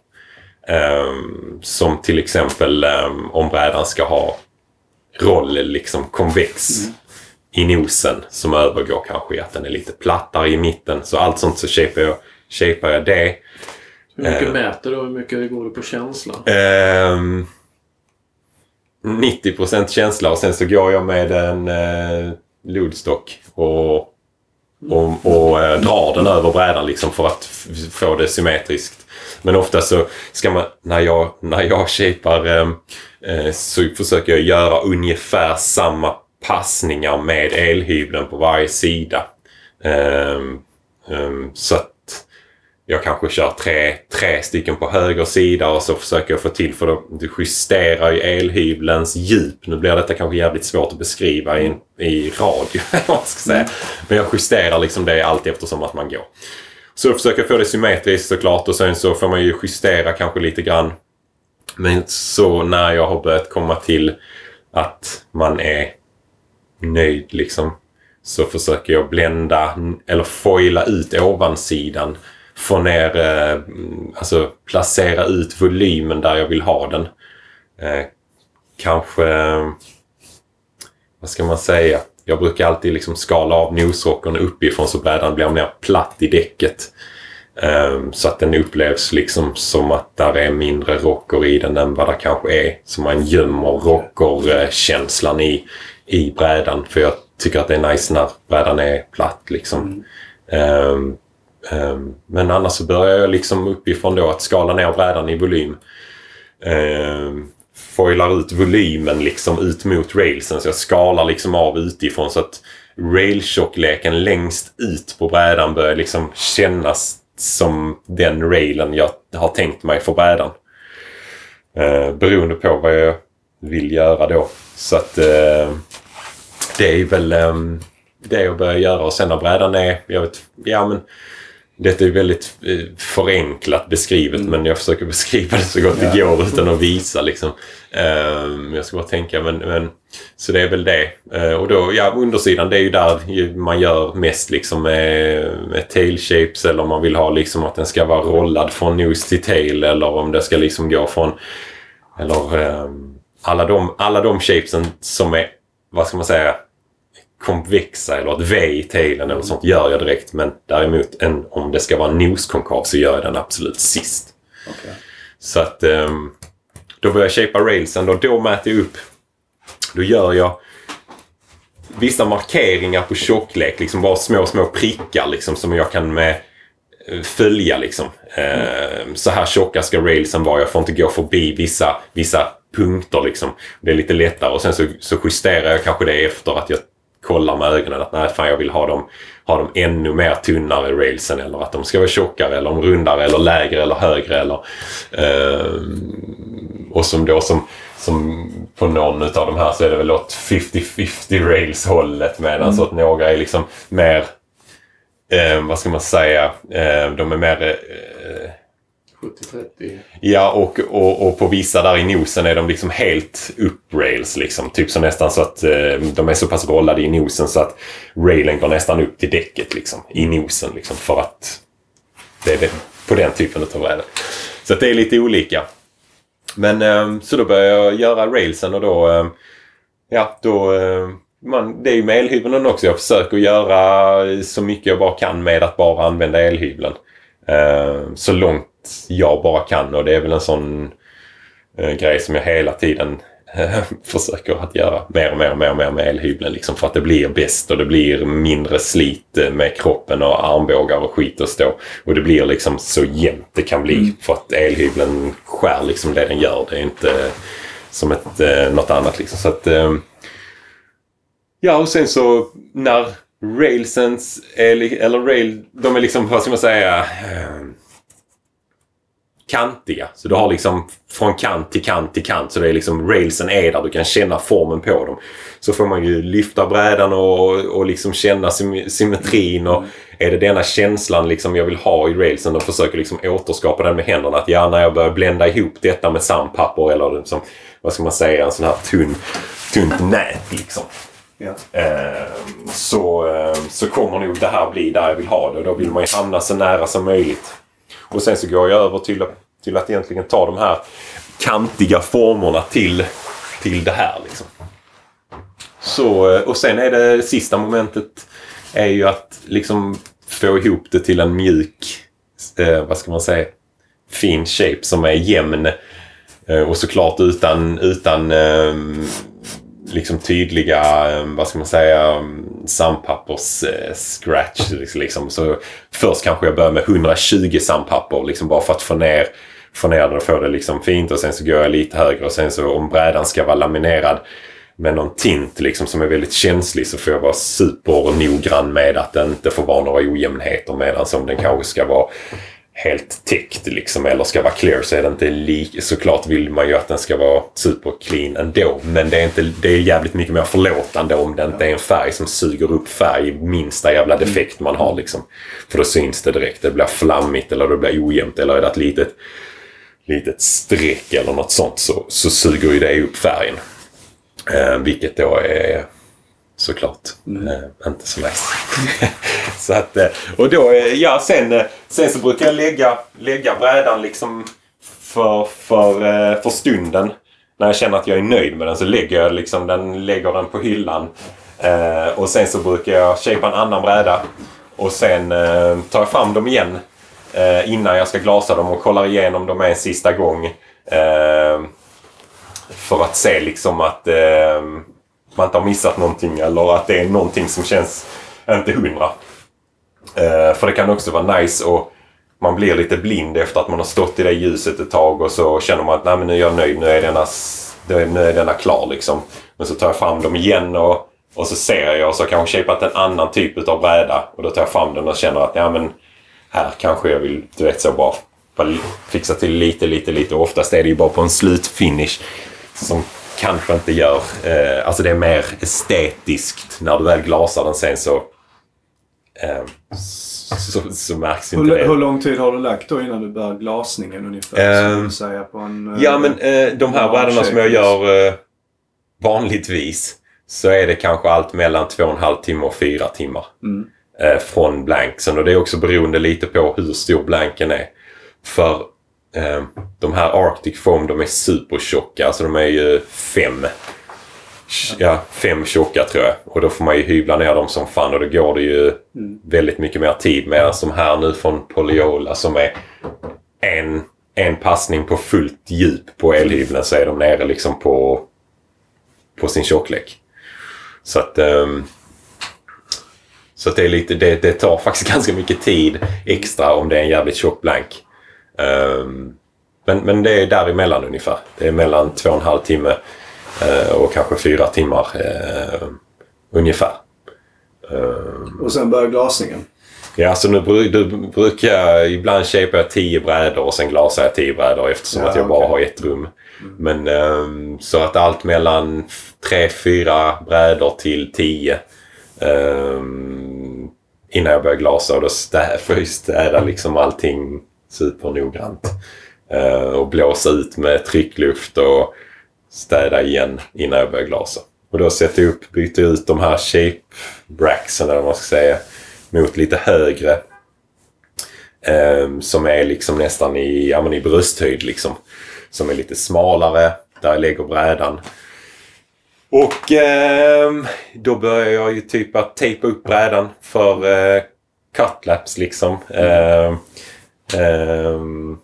Um, som till exempel um, om brädan ska ha roll, liksom konvex mm. i nosen som övergår kanske i att den är lite plattare i mitten. Så allt sånt så shapar jag, shapar jag det. Hur mycket uh, mäter du? Hur mycket går du på känsla? Um, 90% känsla och sen så går jag med en eh, lodstock och, och, och eh, drar den över brädan liksom för att få det symmetriskt. Men ofta så ska man, när jag, när jag shapar eh, eh, så försöker jag göra ungefär samma passningar med elhyveln på varje sida. Eh, så att jag kanske kör tre, tre stycken på höger sida och så försöker jag få till för du justerar ju elhyvelns djup. Nu blir detta kanske jävligt svårt att beskriva i, i radio. [laughs] vad ska säga. Men jag justerar liksom det allt eftersom att man går. Så jag försöker få det symmetriskt såklart och sen så får man ju justera kanske lite grann. Men så när jag har börjat komma till att man är nöjd liksom så försöker jag blända eller foila ut ovansidan. Få ner, eh, alltså placera ut volymen där jag vill ha den. Eh, kanske, vad ska man säga? Jag brukar alltid liksom skala av nosrocken uppifrån så brädan blir mer platt i däcket. Um, så att den upplevs liksom som att där är mindre rocker i den än vad det kanske är. Så man gömmer rockerkänslan i, i brädan. För jag tycker att det är nice när brädan är platt liksom. Mm. Um, Ehm, men annars så börjar jag liksom uppifrån då att skala ner brädan i volym. Ehm, foilar ut volymen liksom ut mot railsen. Så jag skalar liksom av utifrån så att railtjockleken längst ut på brädan börjar liksom kännas som den railen jag har tänkt mig för brädan. Eh, beroende på vad jag vill göra då. Så att eh, det är väl eh, det jag börjar göra och sen när brädan är, jag vet, ja men detta är väldigt eh, förenklat beskrivet mm. men jag försöker [laughs] beskriva det så gott det går utan att visa. Liksom. Um, jag ska bara tänka men, men Så det är väl det. Uh, och då, ja undersidan det är ju där man gör mest liksom med, med tail shapes eller om man vill ha liksom att den ska vara rollad från nose till tail eller om det ska liksom gå från eller um, alla de, alla de shapesen som är, vad ska man säga, konvexa eller ett V i tailen eller sånt gör jag direkt. Men däremot en, om det ska vara noskonkav så gör jag den absolut sist. Okay. Så att um, då börjar jag shapea railsen och då mäter jag upp. Då gör jag vissa markeringar på tjocklek. Liksom bara små, små prickar liksom som jag kan med eh, följa liksom. Mm. Så här tjocka ska railsen vara. Jag får inte gå förbi vissa, vissa punkter liksom. Det är lite lättare och sen så, så justerar jag kanske det efter att jag kollar med ögonen att nej, fan jag vill ha dem, ha dem ännu mer tunnare railsen eller att de ska vara tjockare eller rundare eller lägre eller högre eller eh, och som då som, som på någon av de här så är det väl åt 50-50 rails hållet medan mm. så att några är liksom mer eh, vad ska man säga, eh, de är mer eh, 70-30. Ja, och, och, och på vissa där i nosen är de liksom helt upp-rails. Liksom. Typ så nästan så att eh, de är så pass rollade i nosen så att railen går nästan upp till däcket liksom, i nosen. Liksom, för att det är på den typen av brädor. Så att det är lite olika. Men eh, så då börjar jag göra railsen och då... Eh, ja, då... Eh, man, det är ju med elhyveln också. Jag försöker göra så mycket jag bara kan med att bara använda elhyveln. Eh, så långt jag bara kan och det är väl en sån eh, grej som jag hela tiden eh, [laughs] försöker att göra mer och mer och mer, och mer med elhyveln. Liksom för att det blir bäst och det blir mindre slit eh, med kroppen och armbågar och skit och stå. Och det blir liksom så jämnt det kan bli. Mm. För att elhyveln skär liksom det den gör. Det är inte som ett, eh, något annat liksom. Så att, eh, ja, och sen så när railsens, eller rail, de är liksom, vad ska man säga, eh, kantiga. Så du har liksom från kant till kant till kant. Så det är liksom railsen är där. Du kan känna formen på dem. Så får man ju lyfta brädan och, och liksom känna sym symmetrin. Och är det denna känslan liksom jag vill ha i railsen och försöker liksom återskapa den med händerna. Att ja, när jag börjar blända ihop detta med sandpapper eller liksom, vad ska man säga, en sån här tunn, tunt nät liksom. Ja. Eh, så, eh, så kommer nog det här bli där jag vill ha det. Och då vill man ju hamna så nära som möjligt. Och sen så går jag över till, att- till att egentligen ta de här kantiga formerna till, till det här. Liksom. Så, eh, och sen är det sista momentet är ju att liksom få ihop det till en mjuk, eh, vad ska man säga, fin shape som är jämn. Eh, och såklart utan, utan eh, liksom tydliga, eh, vad ska man säga, mm, sandpappers eh, scratch. Liksom, liksom. Så först kanske jag börjar med 120 sandpapper liksom bara för att få ner, få ner den och få det liksom fint. Och sen så går jag lite högre och sen så om brädan ska vara laminerad med någon tint liksom som är väldigt känslig så får jag vara supernoggrann med att det inte får vara några ojämnheter medan som den kanske ska vara helt täckt liksom eller ska vara clear så är det inte lik... Såklart vill man ju att den ska vara super clean ändå. Men det är, inte, det är jävligt mycket mer förlåtande om det inte är en färg som suger upp färg i minsta jävla defekt man har liksom. För då syns det direkt. Det blir flammigt eller det blir ojämnt eller är det ett litet, litet streck eller något sånt så, så suger ju det upp färgen. Eh, vilket då är såklart eh, inte så nice. [laughs] så att, eh, och då, eh, ja sen, sen så brukar jag lägga, lägga brädan liksom för, för, för stunden. När jag känner att jag är nöjd med den så lägger jag liksom den, lägger den på hyllan. Eh, och sen så brukar jag shapea en annan bräda. Och sen eh, tar jag fram dem igen eh, innan jag ska glasa dem och kollar igenom dem en sista gång. För att se liksom att man inte har missat någonting eller att det är någonting som känns inte hundra. Eh, för det kan också vara nice och man blir lite blind efter att man har stått i det ljuset ett tag och så känner man att Nej, men nu är jag nöjd, nu är denna, nu är denna klar liksom. Men så tar jag fram dem igen och, och så ser jag och så har jag kanske shapat en annan typ av bräda och då tar jag fram den och känner att ja men här kanske jag vill, du vet så bara fixa till lite, lite, lite. Och oftast är det ju bara på en slutfinish som kanske inte gör... Eh, alltså det är mer estetiskt när du väl glasar den sen så... Eh, så, så märks inte Hur, det. hur lång tid har du lagt då innan du börjar glasningen ungefär? Du säga på en, eh, Ja men eh, de här brädorna som jag gör eh, vanligtvis så är det kanske allt mellan två och en halv timme och fyra timmar. Mm. Eh, från blanksen och det är också beroende lite på hur stor blanken är. För eh, de här Arctic Foam de är supertjocka. Alltså de är ju fem. Ja, fem tjocka tror jag. Och då får man ju hyvla ner dem som fan och då går det ju väldigt mycket mer tid. Medan de här nu från Poliola som är en, en passning på fullt djup på elhyveln så är de nere liksom på, på sin tjocklek. Så att, Um, så att det, är lite, det, det tar faktiskt [laughs] ganska mycket tid extra om det är en jävligt tjock blank. Ehm, men, men det är däremellan ungefär. Det är mellan två och en halv timme eh, och kanske fyra timmar eh, ungefär. Ehm, Och sen börjar glasningen. Ja, så nu du brukar jag ibland shapea jag tio brädor och sen glasar jag tio brädor eftersom Ja, att jag bara okej. har ett rum. Men ehm, så att allt mellan tre, fyra brädor till tio innan jag börjar glasa och då får jag städa liksom allting supernoggrant. Eh, och blåsa ut med tryckluft och städa igen innan jag börjar glasa. Och då sätter jag upp, byter jag ut de här shape bracksen eller vad man ska säga mot lite högre. Eh, som är liksom nästan i, ja, men i brösthöjd liksom. Som är lite smalare. Där jag lägger brädan. Och eh, då börjar jag ju typ att tejpa upp brädan för eh, cutlaps liksom. Eh, ehm,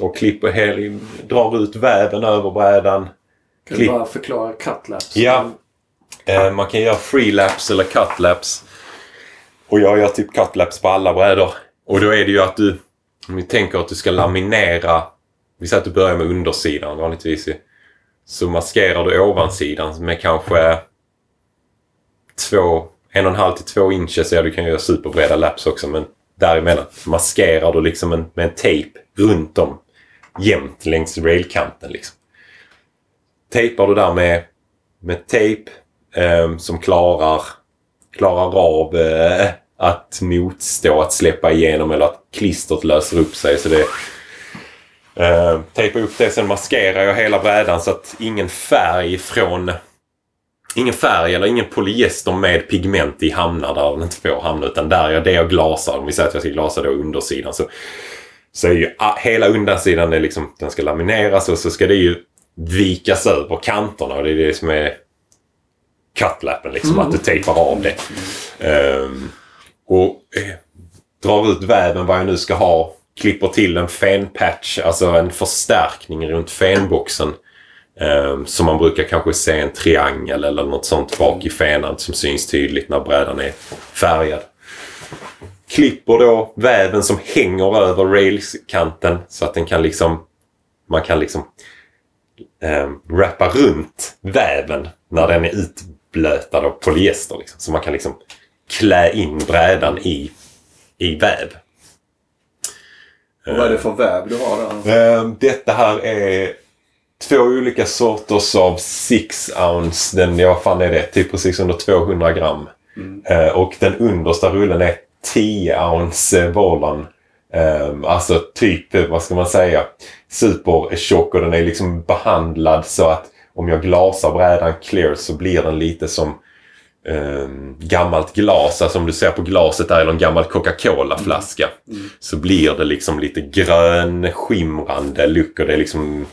och klipper hel, drar ut väven över brädan. Kan Klipp. du bara förklara cutlaps? Ja. Eh, man kan göra freelaps eller cutlaps. Och jag gör typ cutlaps på alla brädor. Och då är det ju att du, om vi tänker att du ska laminera. Vi säger att du börjar med undersidan vanligtvis. Så maskerar du ovansidan med kanske två, en och en halv till två inches. Ja, du kan göra superbreda laps också men däremellan maskerar du liksom en, med en tejp runt om jämnt längs railkanten. Liksom. Tejpar du där med, med tejp eh, som klarar, klarar av eh, att motstå att släppa igenom eller att klistret löser upp sig. Så det eh, Tejpar upp det, sen maskerar jag hela brädan så att ingen färg från Ingen färg eller ingen polyester med pigment i hamnar där den inte får hamna. Utan där är det jag glasar. Om vi säger att jag ska glasa då undersidan. Så, så är ju ah, hela undersidan är liksom, den ska lamineras och så ska det ju vikas över kanterna. Och det är det som är cutlappen liksom. Mm. Att du tejpar av det. Ehm, och eh, drar ut väven vad jag nu ska ha. Klipper till en fenpatch, alltså en förstärkning runt fenboxen. Um, som man brukar kanske se en triangel eller något sånt bak i fenan som syns tydligt när brädan är färgad. Klipper då väven som hänger över railskanten så att den kan liksom man kan liksom um, wrappa runt väven när den är utblötad av polyester. Liksom. Så man kan liksom klä in brädan i, i väv. Och vad är det för väv du har där? Um, detta här är två olika sorters av 6 ounce. Den, ja fan är det? Typ precis under 200 gram. Eh, och den understa rullen är 10 ounce eh, Volan. Um, alltså typ, eh, vad ska man säga, supertjock och den är liksom behandlad så att om jag glasar brädan clear så blir den lite som um, gammalt glas. Alltså om du ser på glaset där eller en gammal Coca-Cola-flaska. Så blir det liksom lite grön skimrande look och det är liksom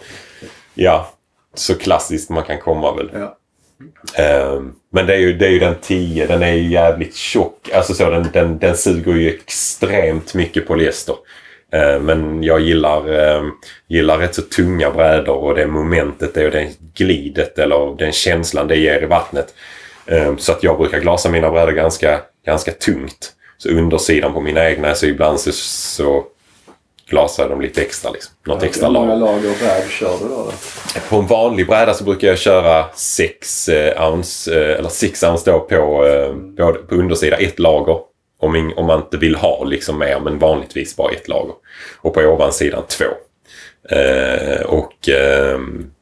Ja, så klassiskt man kan komma väl. Ja. Ehm, men det är, ju, det är ju den 10. Den är ju jävligt tjock. Alltså så, den, den, den suger ju extremt mycket polyester. Ehm, men jag gillar, ehm, gillar rätt så tunga brädor och det momentet och det glidet eller den känslan det ger i vattnet. Ehm, så att jag brukar glasa mina brädor ganska, ganska tungt. Så undersidan på mina egna så ibland så, så glasar jag dem lite extra. Liksom. Något extra Hur många lag. lager väv kör du då? På en vanlig bräda så brukar jag köra 6 ounce, eh, eller 6 ounce då på, eh, både på undersida, ett lager. Om, in, om man inte vill ha liksom mer, men vanligtvis bara ett lager. Och på ovansidan två. Eh, och eh,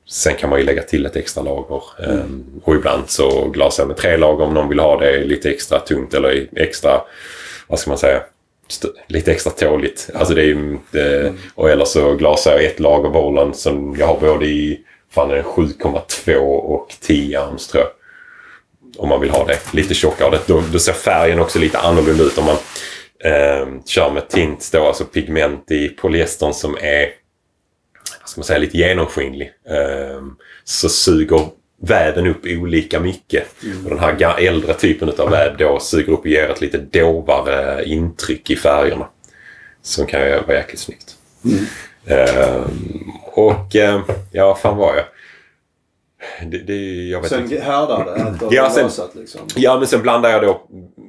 sen kan man ju lägga till ett extra lager. Eh, och ibland så glasar jag med tre lager om någon vill ha det lite extra tungt eller extra, vad ska man säga, lite extra tåligt. Alltså det är ju, det, och eller så glasar jag ett lager Volan som jag har både i fan 7,2 och 10-arms tror jag. Om man vill ha det lite tjockare. Då, då ser färgen också lite annorlunda ut om man eh, kör med tint då, alltså pigment i polyestern som är vad ska man säga, lite genomskinlig. Eh, så suger väven upp olika mycket. Och den här äldre typen av väv då suger upp och ger ett lite dovare intryck i färgerna. Som kan vara jäkligt snyggt. Eh, och eh, ja, fan var jag? Det, det, jag vet Sen inte. härdar det? Ja, sen- liksom? Ja, men sen blandar jag då.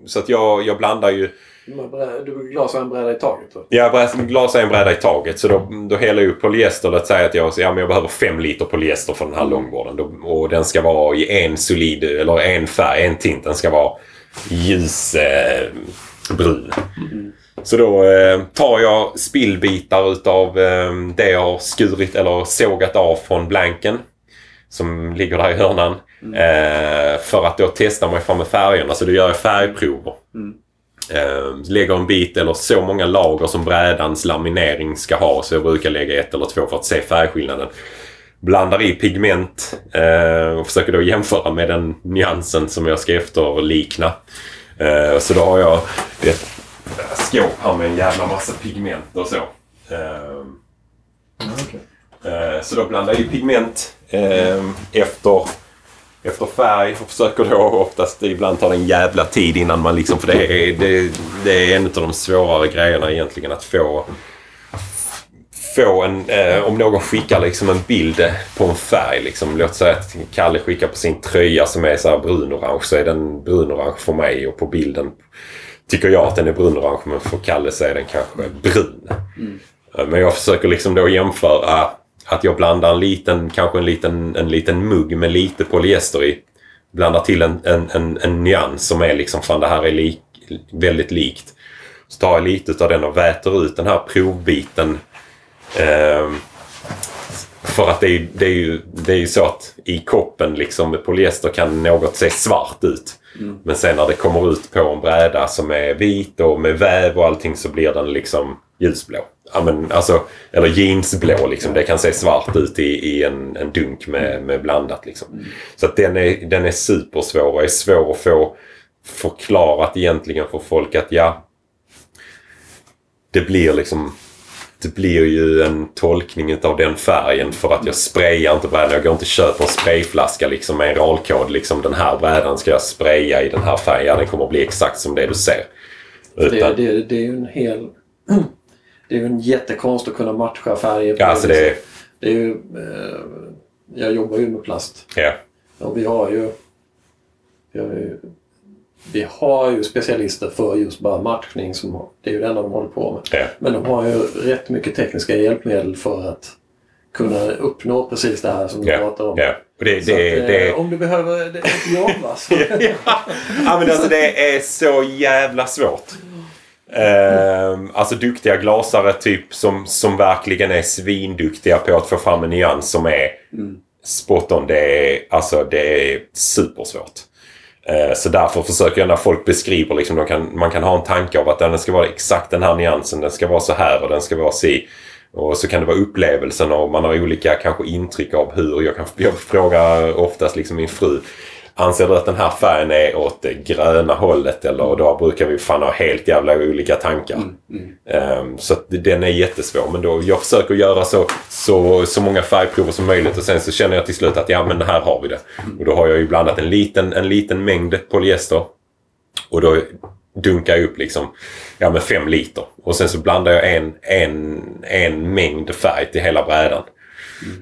Så att jag, jag blandar ju Du glasar en bräda i taget? Jag brä- glasar en bräda i taget så då, då häller jag upp polyester. Låt säga att jag, ja, men jag behöver fem liter polyester för den här långborden. Då, och den ska vara i en solid, eller en färg, en tint. Den ska vara ljusbrun. Eh, brun. Så då eh, tar jag spillbitar utav eh, det jag har skurit eller sågat av från blanken. Som ligger där i hörnan. Eh, för att då testa mig fram med färgerna. Så då gör jag färgprover. Eh, lägger en bit eller så många lager som brädans laminering ska ha. Så jag brukar lägga ett eller två för att se färgskillnaden. Blandar i pigment eh, och försöker då jämföra med den nyansen som jag ska efterlikna. Eh, så då har jag ett skåp här med en jävla massa pigment och så. Eh, Eh, Så då blandar jag i pigment eh, efter, efter färg och försöker då oftast, ibland det en jävla tid innan man liksom, för det är, det, det är en av de svårare grejerna egentligen att få få en, eh, om någon skickar liksom en bild på en färg. Liksom, låt säga att Kalle skickar på sin tröja som är så här brunorange så är den brunorange för mig och på bilden tycker jag att den är brunorange men för Kalle så är den kanske brun. Eh, Men jag försöker liksom då jämföra att jag blandar en liten, kanske en liten, en liten mugg med lite polyester i. Blandar till en, en, en, en nyans som är liksom, fan det här är lik, väldigt likt. Så tar jag lite av den och väter ut den här provbiten. Eh, För att det är, det, är ju, det är ju så att i koppen liksom med polyester kan något se svart ut. Men sen när det kommer ut på en bräda som är vit och med väv och allting så blir den liksom ljusblå. Ja, men, alltså, eller jeansblå liksom. Det kan se svart ut i, i en, en dunk med, med blandat. Liksom. Så att den är, den är supersvår och är svår att få förklarat egentligen för folk att ja, det blir liksom det blir ju en tolkning av den färgen för att jag sprayar inte brädan. Jag går inte och köper en sprayflaska liksom med en ralkod. Liksom den här brädan ska jag spraya i den här färgen. Ja, den kommer att bli exakt som det du ser. Det, det, det är ju en hel... Det är ju en jättekonst att kunna matcha färger. på Ja, alltså det det, är ju... Eh, jag jobbar ju med plast. ja, Och vi har ju... Vi har ju, vi har ju specialister för just bara matchning. Som, det är ju det enda de håller på med. ja, Men de har ju rätt mycket tekniska hjälpmedel för att kunna uppnå precis det här som du ja, pratar om. ja. Det, det, att, det, eh, Om du behöver ett jobb alltså. [laughs] ja, men alltså det är så jävla svårt. Ehm, alltså duktiga glasare typ som, som verkligen är svinduktiga på att få fram en nyans som är spot on. Det är, alltså, det är supersvårt. Ehm, så därför försöker jag när folk beskriver, liksom, de kan, man kan ha en tanke av att den ska vara exakt den här nyansen, den ska vara så här och den ska vara si. Och så kan det vara upplevelsen och man har olika kanske intryck av hur. Jag, kan, jag frågar oftast liksom min fru. Anser du att den här färgen är åt det gröna hållet? Eller och då brukar vi fan ha helt jävla olika tankar. Ehm, så att den är jättesvår. Men då, jag försöker göra så, så, så många färgprover som möjligt och sen så känner jag till slut att ja men här har vi det. Och då har jag ju blandat en liten, en liten mängd polyester. Och då dunkar jag upp liksom ja, med fem liter. Och sen så blandar jag en, en, en mängd färg till hela brädan.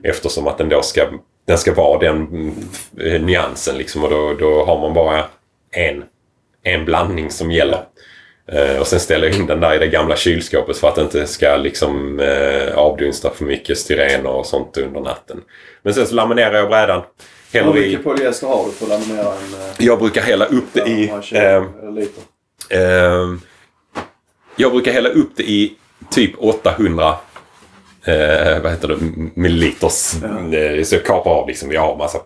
Eftersom att den då ska, den ska vara den mm, nyansen liksom. Och då, då har man bara en, en blandning som gäller. Eh, och sen ställer jag in den där i det gamla kylskåpet för att det inte ska liksom eh, avdunsta för mycket styren och sånt under natten. Men sen så laminerar jag brädan. Hur i, mycket polyester har du för att laminera en... eh, jag brukar hälla upp det i... 520 ehm, liter? Ehm, jag brukar hälla upp det i typ 800 eh, vad heter det, milliliters. Eh, så jag kapar av liksom. Jag har massa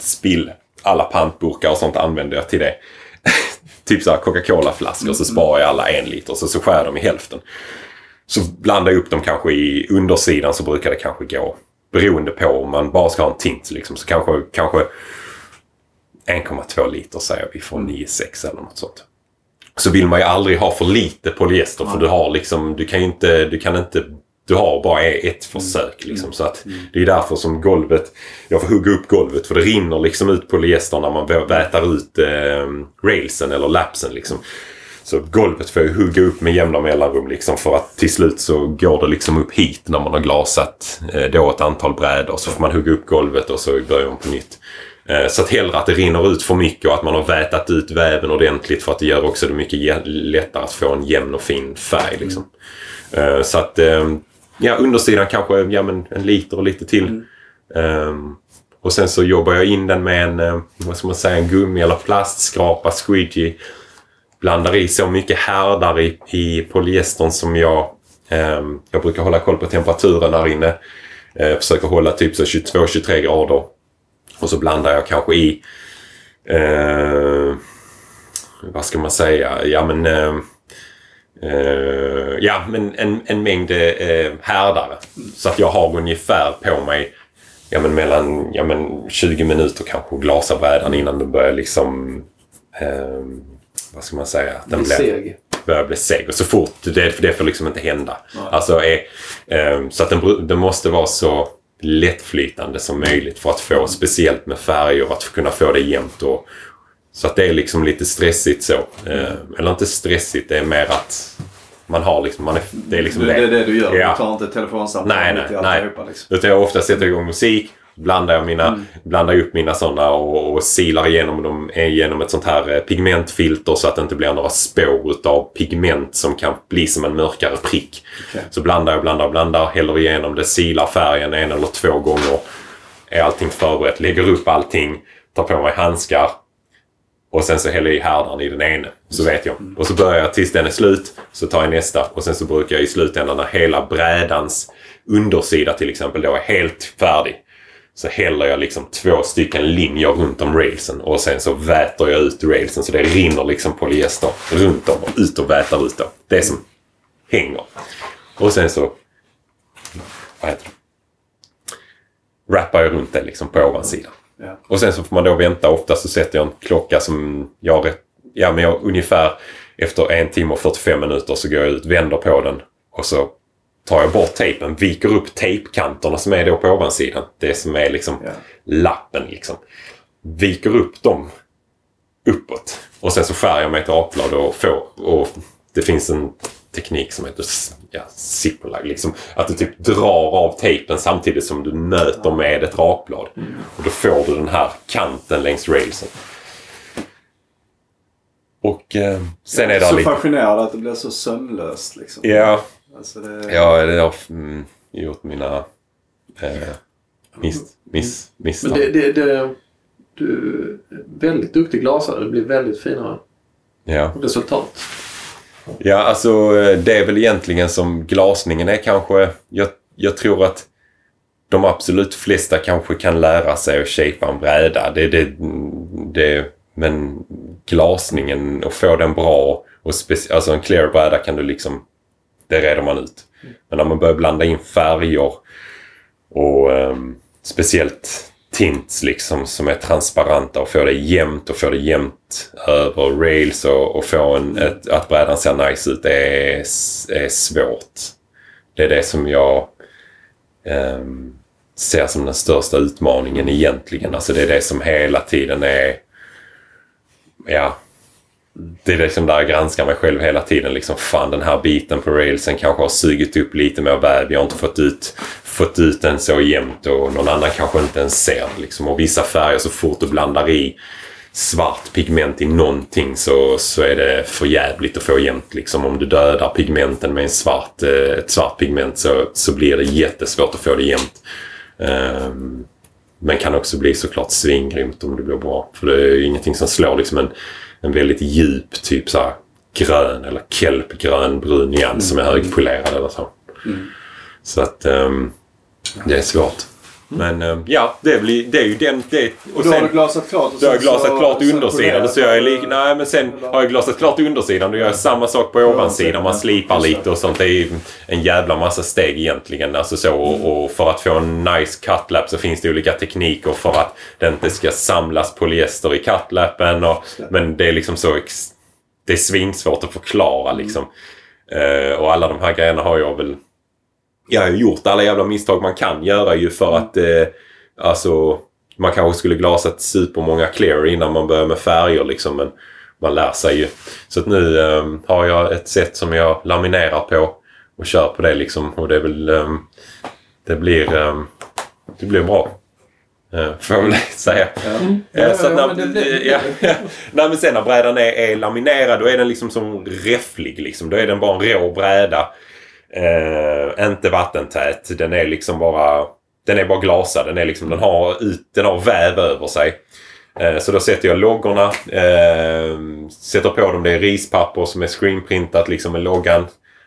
spill. Alla pantburkar och sånt använder jag till det. [laughs] typ så Coca-Cola-flaskor så sparar jag alla en liter så, så skär dem i hälften. Så blandar jag upp dem kanske i undersidan så brukar det kanske gå beroende på om man bara ska ha en tint liksom så kanske, kanske 1,2 liter säger vi från 9,6 eller något sånt så vill man ju aldrig ha för lite polyester för du har liksom, du kan ju inte, du kan inte du har bara ett försök liksom. Så att det är därför som golvet, jag får hugga upp golvet för det rinner liksom ut polyester när man vä- vätar ut eh, railsen eller lapsen liksom. Så golvet får jag hugga upp med jämna mellanrum liksom för att till slut så går det liksom upp hit när man har glasat eh, då ett antal brädor. Så får man hugga upp golvet och så börjar man på nytt. Eh, Så att hellre att det rinner ut för mycket och att man har vätat ut väven ordentligt för att det gör också det mycket lättare att få en jämn och fin färg. Liksom. Eh, Så att eh, ja, undersidan kanske ja, men en liter och lite till. Ehm, och sen så jobbar jag in den med en, eh, vad ska man säga, en gummi eller plastskrapa, squeegee. Blandar i så mycket härdar i, i polyestern som jag... ehm, jag brukar hålla koll på temperaturen här inne. Eh, försöker hålla typ så 22-23 grader. Och så blandar jag kanske i... Eh, vad ska man säga? Ja men... Eh, eh, ja men en, en mängd eh, härdare. Så att jag har ungefär på mig ja, men mellan ja, men 20 minuter kanske glasa brädan innan den börjar liksom... Eh, vad ska man säga? Att Den Bli seg. börjar bli seg. Och så fort, det, för det får liksom inte hända. Alltså, är, eh, så att den, den måste vara så lättflytande som möjligt för att få, speciellt med färger, att kunna få det jämnt. Och, så att det är liksom lite stressigt så. Eh, eller inte stressigt, det är mer att man har liksom, man är, det är liksom Det, det är det du gör. Ja. Du tar inte telefonsamtal Nej, mitt i nej, nej. alltihopa, Liksom. Utan jag ofta sätter igång musik, blandar, jag mina, blandar upp mina sådana och, och silar igenom dem genom ett sånt här eh, pigmentfilter så att det inte blir några spår utav pigment som kan bli som en mörkare prick. Okej. Så blandar jag, blandar, blandar, häller igenom det, silar färgen en eller två gånger. Är allting förberett, lägger upp allting, tar på mig handskar. Och sen så häller jag i härdaren i den ene. Så vet jag. Och så börjar jag tills den är slut. Så tar jag nästa. Och sen så brukar jag i slutändan när hela brädans undersida till exempel då är helt färdig. Så häller jag liksom två stycken linjer runt om railsen. Och sen så väter jag ut railsen så det rinner liksom polyester runt om och ut och vätar ut då. Det som hänger. Och sen så... Vad heter det? Wrappar jag runt det liksom på ovansidan. Ja. Och sen så får man då vänta. Ofta så sätter jag en klocka som jag... Ja, men jag ungefär efter en timme och 45 minuter så går jag ut, vänder på den och så tar jag bort tejpen, viker upp tejpkanterna som är då på ovansidan. Det som är liksom Ja. lappen liksom. Viker upp dem uppåt. Och sen så skär jag med ett rakblad och får... Och det finns en teknik som heter ja, zipperlag. Liksom, att du typ drar av tejpen samtidigt som du möter med ett rakblad. Och då får du den här kanten längs railsen. Och eh, sen är det så lite... fascinerad att det blir så sömnlöst liksom. Ja, Alltså det, ja, det har mm, gjort mina eh, miss, miss, misstag. Men det, det, det, du är väldigt duktig glasare. Det blir väldigt fina Ja. resultat. Ja, alltså eh, det är väl egentligen som glasningen är kanske. Jag, jag tror att de absolut flesta kanske kan lära sig att shapea en bräda. Det, det, det, men glasningen och få den bra och alltså en clear bräda kan du liksom, det reder man ut. Men när man börjar blanda in färger och um, speciellt tints liksom som är transparenta och få det jämnt och få det jämnt över rails och, och få en, ett, att brädan ser nice ut det är, är svårt. Det är det som jag ehm, ser som den största utmaningen egentligen. Alltså det är det som hela tiden är ja, det är liksom där jag granskar mig själv hela tiden. Liksom, fan den här biten på railsen kanske har sugit upp lite mer väv. Jag har inte fått ut, fått ut den så jämnt och någon annan kanske inte ens ser. Liksom. Och vissa färger så fort du blandar i svart pigment i någonting så, så är det för jävligt att få jämnt. Liksom. Om du dödar pigmenten med en svart, eh, ett svart pigment så, så blir det jättesvårt att få det jämnt. Ehm, men kan också bli såklart svingrymt om det blir bra. För det är ju ingenting som slår liksom en, en väldigt djup typ så grön eller kelpgrön brun nyans som är högpolerad eller så. Så att ehm, det är svårt. Men ehm, ja, det, blir, det är ju den... Det, och då har du glasat klart? Och då har jag sen glasat så- klart sen undersidan. Så jag är lik, nej, men sen har jag glasat klart undersidan. Då gör jag samma sak på ovansidan. Man slipar lite och sånt. Det är en jävla massa steg egentligen. Alltså så, och, och för att få en nice cutlap så finns det olika tekniker för att det inte ska samlas polyester i cutlappen. Och, men det är liksom så... Det är svinsvårt att förklara liksom. Eh, och alla de här grejerna har jag väl... Jag har ju gjort alla jävla misstag man kan göra ju för att... Eh, alltså... Man kanske skulle glasat supermånga clear innan man börjar med färger liksom. Men man lär sig ju. Så att nu eh, har jag ett sätt som jag laminerar på och kör på det liksom. Och det är väl... Eh, det blir... Eh, det blir bra. Eh, får jag väl [laughs] säga. Eh, så att ja, när, ja, ja. [laughs] Nej, men sen när brädan är, är laminerad då är den liksom som räfflig. Liksom. Då är den bara en rå bräda. Eh, inte vattentät. Den är liksom bara... Den är bara glasad. Den, är liksom, den, har ut, den har väv över sig. Eh, så då sätter jag loggorna. Eh, sätter på dem. Det är rispapper som är screenprintat liksom med loggan.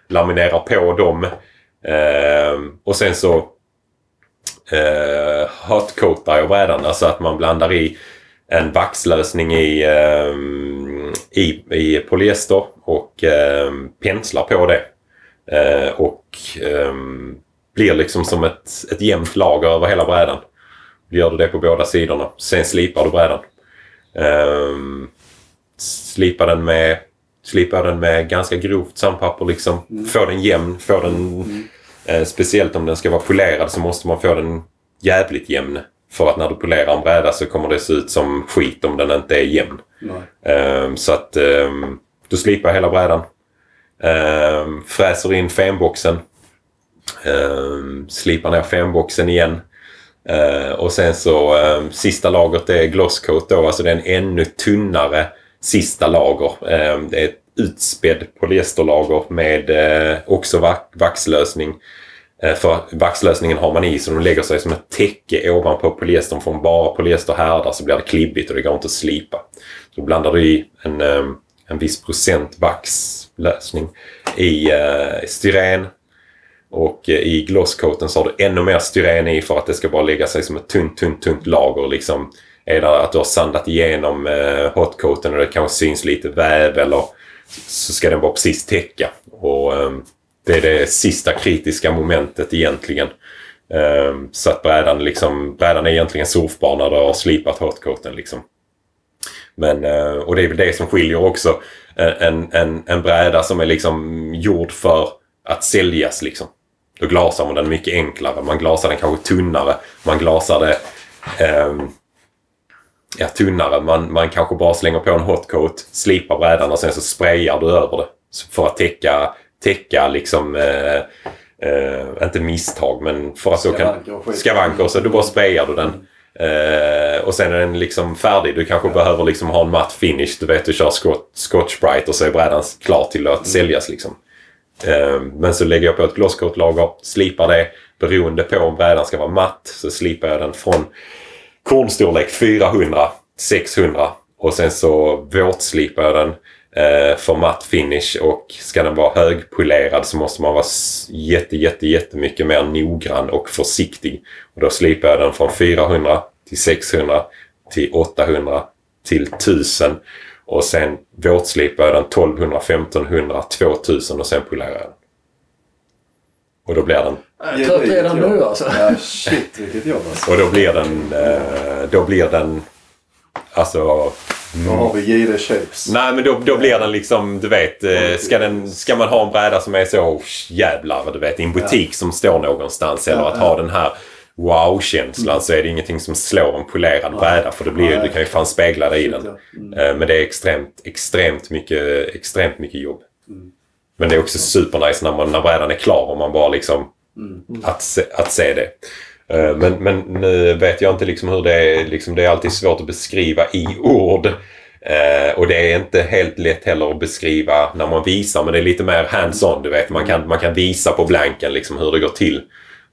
Laminerar på dem. Eh, och sen så eh, hotcoatar jag brädan. Alltså att man blandar i en vaxlösning i, eh, i, i polyester och eh, penslar på det. Eh, och eh, blir liksom som ett, ett jämnt lager över hela brädan. Gör du det på båda sidorna. Sen slipar du brädan. Eh, slipa den med Slipa den med ganska grovt sandpapper liksom. Få den jämn. Få den, eh, speciellt om den ska vara polerad så måste man få den jävligt jämn. För att när du polerar en bräda så kommer det se ut som skit om den inte är jämn. Ehm, så att um, du slipar hela brädan. Eh, fräser in femboxen. Eh, slipar ner femboxen igen. Eh, och sen så eh, sista lagret är glosscoat då. Alltså det är en ännu tunnare sista lager. Ehm, det är ett utspädd polyesterlager med eh, också vaxlösning. Eh, för vaxlösningen har man i så de lägger sig som ett täcke ovanpå polyestern. Från bara polyester härdar så blir det klibbigt och det går inte att slipa. Så blandar du i en, ehm, en viss procent vaxlösning i eh, styren. Och eh, i glosscoaten så har du ännu mer styren i för att det ska bara lägga sig som ett tunt, tunt, tunt lager. Liksom, är det att du har sandat igenom eh, hotcoaten och det kanske syns lite väv eller så ska den bara precis täcka. Och eh, det är det sista kritiska momentet egentligen. Eh, så att brädan, liksom, brädan är egentligen surfbar när du har slipat hotcoaten. Liksom. Men, eh, och det är väl det som skiljer också en, en, en bräda som är liksom gjord för att säljas. Liksom. Då glasar man den mycket enklare. Man glasar den kanske tunnare. Man glasar det eh, ja, tunnare. Man, man kanske bara slänger på en hotcoat, slipar brädan och sen så sprayar du över det. För att täcka, täcka liksom eh, eh, inte misstag men för att då kan... Skavanker. Så då bara sprayar du den. Eh, och sen är den liksom färdig. Du kanske ja. behöver liksom ha en matt finish. Du vet, du kör scotch, scotch bright och så är brädan klar till att mm. säljas liksom. Eh, men så lägger jag på ett glosscoat-lager, slipar det. Beroende på om brädan ska vara matt så slipar jag den från kornstorlek 400, 600 och sen så våtslipar jag den eh, för matt finish och ska den vara högpolerad så måste man vara jätte, jätte, jättemycket mer noggrann och försiktig. Och då slipar jag den från 400 till 600 till 800 till 1000 och sen våtslipar jag den 1200, 1500, 2000 och sen polerar jag den. Och då blir den... Jag är trött redan nu alltså. Ja, shit vilket jobb alltså. Och då blir den... Eh, då blir den... Alltså... Då har vi JD Shapes. Nej men då, då blir den liksom, du vet. Eh, ska, den, ska man ha en bräda som är så jävlar, du vet, i en butik ja. som står någonstans. Eller att ha den här wow-känslan mm. så är det ingenting som slår en polerad bräda. För det blir, du kan ju fan spegla dig i den. Mm. Eh, men det är extremt, extremt mycket, extremt mycket jobb. Mm. Men det är också supernice när, man, när brädan är klar och man bara liksom... Mm. Att, se, att se det. Eh, men, men nu vet jag inte liksom hur det är. Liksom, det är alltid svårt att beskriva i ord. Eh, och det är inte helt lätt heller att beskriva när man visar. Men det är lite mer hands-on. Du vet. Man kan, man kan visa på blanken liksom, hur det går till.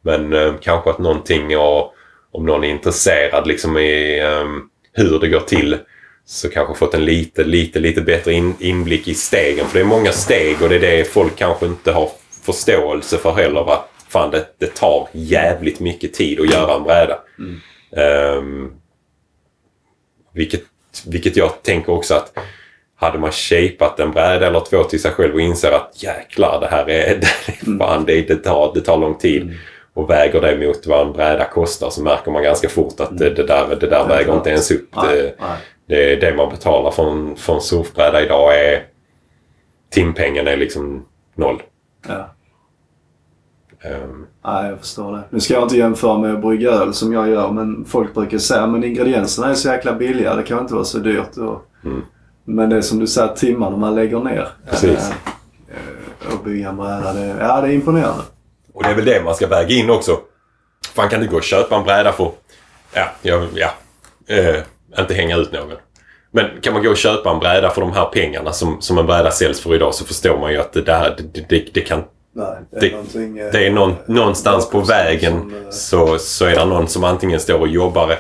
Men eh, kanske att någonting och, om någon är intresserad liksom, i um, hur det går till så kanske fått en lite, lite, lite bättre in, inblick i stegen. För det är många steg och det är det folk kanske inte har förståelse för heller. Att fan, det, det tar jävligt mycket tid att göra en bräda. Mm. Um, vilket, vilket jag tänker också att hade man shapat en bräda eller två till sig själv och inser att jäklar det här är, [laughs] det, är fan, det, det, tar, det tar lång tid. Mm. Och väger det mot vad en bräda kostar så märker man ganska fort att det, det där, det där väger inte ens upp. Nej, nej det, det man betalar för en, för en surfbräda idag är... Timpengen är liksom noll. Ja. Um. Nej, jag förstår det. Nu ska jag inte jämföra med att brygga öl som jag gör men folk brukar säga att ingredienserna är så jäkla billiga. Det kan inte vara så dyrt. Och, mm. Men det är som du säger, timmarna man lägger ner. Precis. Äh, och bygga en bräda. Det, ja, det är imponerande. Och det är väl det man ska väga in också. Fan kan du gå och köpa en bräda för... Ja, ja, ja. Uh, inte hänga ut någon. Men kan man gå och köpa en bräda för de här pengarna som, som en bräda säljs för idag så förstår man ju att det där, det, det, det kan... Nej, det är, det, det är någon, någonstans på vägen som, eh, så, så är det någon som antingen står och jobbar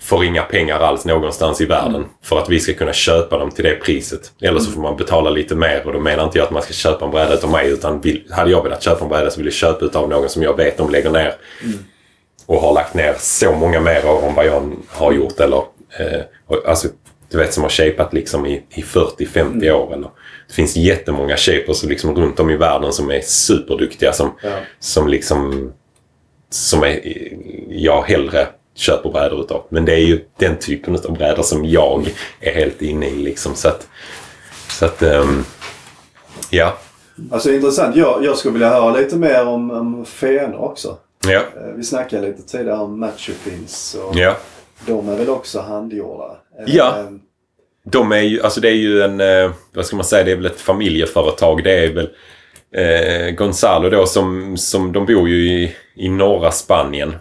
för inga pengar alls någonstans i världen mm. för att vi ska kunna köpa dem till det priset. Eller så får man betala lite mer och då menar inte jag att man ska köpa en bräda utav mig utan vill, hade jag velat köpa en bräda så vill jag köpa utav någon som jag vet de lägger ner mm. och har lagt ner så många mer än vad jag har gjort eller Eh, alltså, du vet som har shapat liksom i, i 40-50 mm. år. Eller, det finns jättemånga shapers liksom runt om i världen som är superduktiga som, ja. som liksom som är, jag hellre köper brädor utav. Men det är ju den typen av brädor som jag är helt inne i. Liksom. Så att, så att um, ja. Alltså intressant. Jag, jag skulle vilja höra lite mer om, om fenor också. Ja. Eh, vi snackade lite tidigare om matchupins. Och... Ja. De är väl också handgjorda? Ja. De är ju, alltså det är ju en, eh, vad ska man säga, det är väl ett familjeföretag. Det är väl eh, Gonzalo då som, som de bor ju i, i norra Spanien.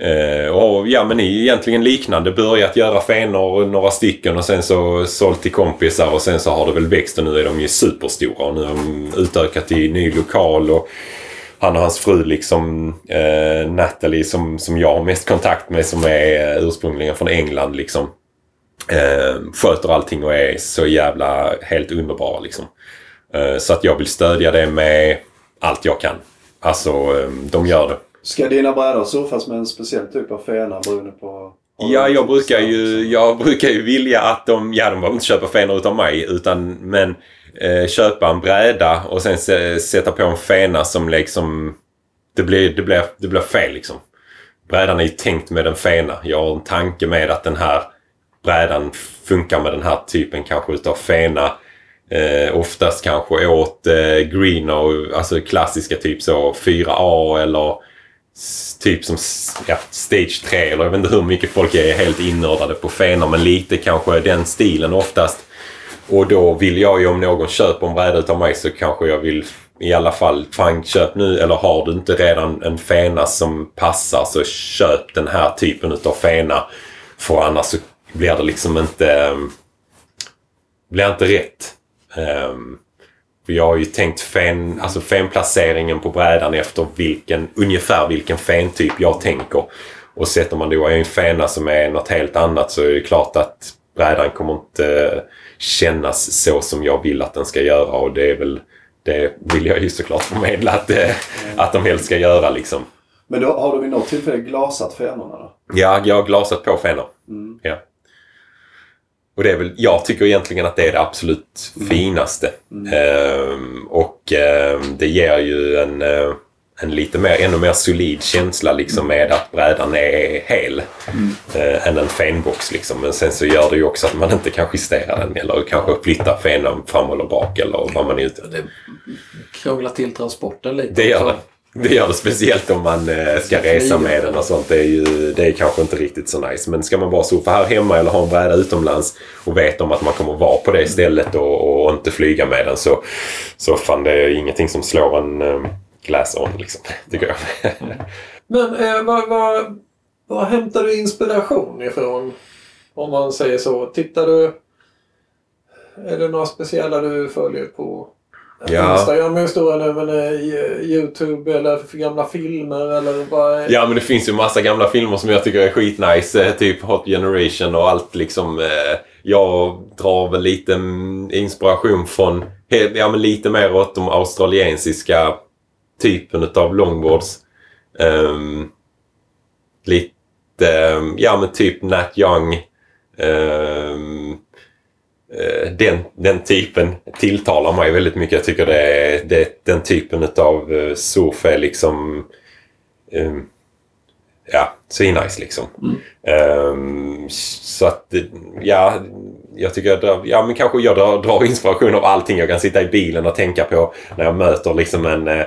Eh, och ja men är egentligen liknande. Börjat göra fenor några stycken och sen så sålt till kompisar och sen så har det väl växt och nu är de ju superstora. Och nu har de utökat i ny lokal och han och hans fru liksom eh, Natalie som, som jag har mest kontakt med som är ursprungligen från England liksom. Eh, sköter allting och är så jävla helt underbara liksom. Eh, så att jag vill stödja det med allt jag kan. Alltså, eh, de gör det. Ska dina brädor surfas med en speciell typ av fena beroende på... Ja, jag brukar ju, jag brukar ju vilja att de, ja de behöver inte köpa fenor utav mig utan men eh, köpa en bräda och sen se, sätta på en fena som liksom, det blir, det blir, det blir fel liksom. Brädan är ju tänkt med en fena. Jag har en tanke med att den här brädan funkar med den här typen kanske utav fena. Eh, oftast kanske åt eh, green och alltså klassiska typ så 4A eller typ som ja, stage 3 eller jag vet inte hur mycket folk är helt inördade på fenor men lite kanske den stilen oftast. Och då vill jag ju om någon köper en bräda utav mig så kanske jag vill i alla fall, fan köp nu eller har du inte redan en fena som passar så köp den här typen utav fena. För annars så blir det liksom inte, ehm, blir inte rätt. För jag har ju tänkt fen, alltså fenplaceringen på brädan efter vilken, ungefär vilken fentyp jag tänker. Och sätter man då en fena som är något helt annat så är det klart att brädan kommer inte kännas så som jag vill att den ska göra och det är väl det vill jag ju såklart förmedla att, eh, att de helst ska göra liksom. Men då har du vid något tillfälle glasat fenorna då? Ja, jag har glasat på fenor. Mm. Ja. Och det är väl, jag tycker egentligen att det är det absolut finaste. Ehm, och ehm, det ger ju en, eh, en lite mer, ännu mer solid känsla liksom med att brädan är hel. eh, än en fenbox liksom. Men sen så gör det ju också att man inte kan justera den eller kanske flytta fenen fram eller bak eller vad man är ute Det krånglar till transporten lite. det gör också. det. Det gör det speciellt om man eh, ska resa med den och sånt. Det är ju det är kanske inte riktigt så nice. Men ska man bara surfa här hemma eller ha en bräda utomlands och vet om att man kommer vara på det stället och, och inte flyga med den så, så fan det är ingenting som slår en um, glass on liksom. [laughs] Tycker jag. Men eh, vad, vad, vad hämtar du inspiration ifrån? Om man säger så. Tittar du... Är det några speciella du följer på Ja. Instagram är ju stora nu men eh, Youtube eller för gamla filmer eller vad? Ja men det finns ju massa gamla filmer som jag tycker är skitnice. eh, Typ Hot Generation och allt liksom. eh, Jag drar väl lite mm, inspiration från, ja men lite mer åt de australiensiska typen utav longboards. Ehm, lite, ehm, ja men typ Nat Young. eh, den, den typen tilltalar mig väldigt mycket. Jag tycker det är, det, den typen utav uh, surf är liksom um, ja, svinnice liksom. Ehm, så att, ja, jag tycker jag drar, ja men kanske jag drar, drar inspiration av allting. Jag kan sitta i bilen och tänka på när jag möter liksom en, eh,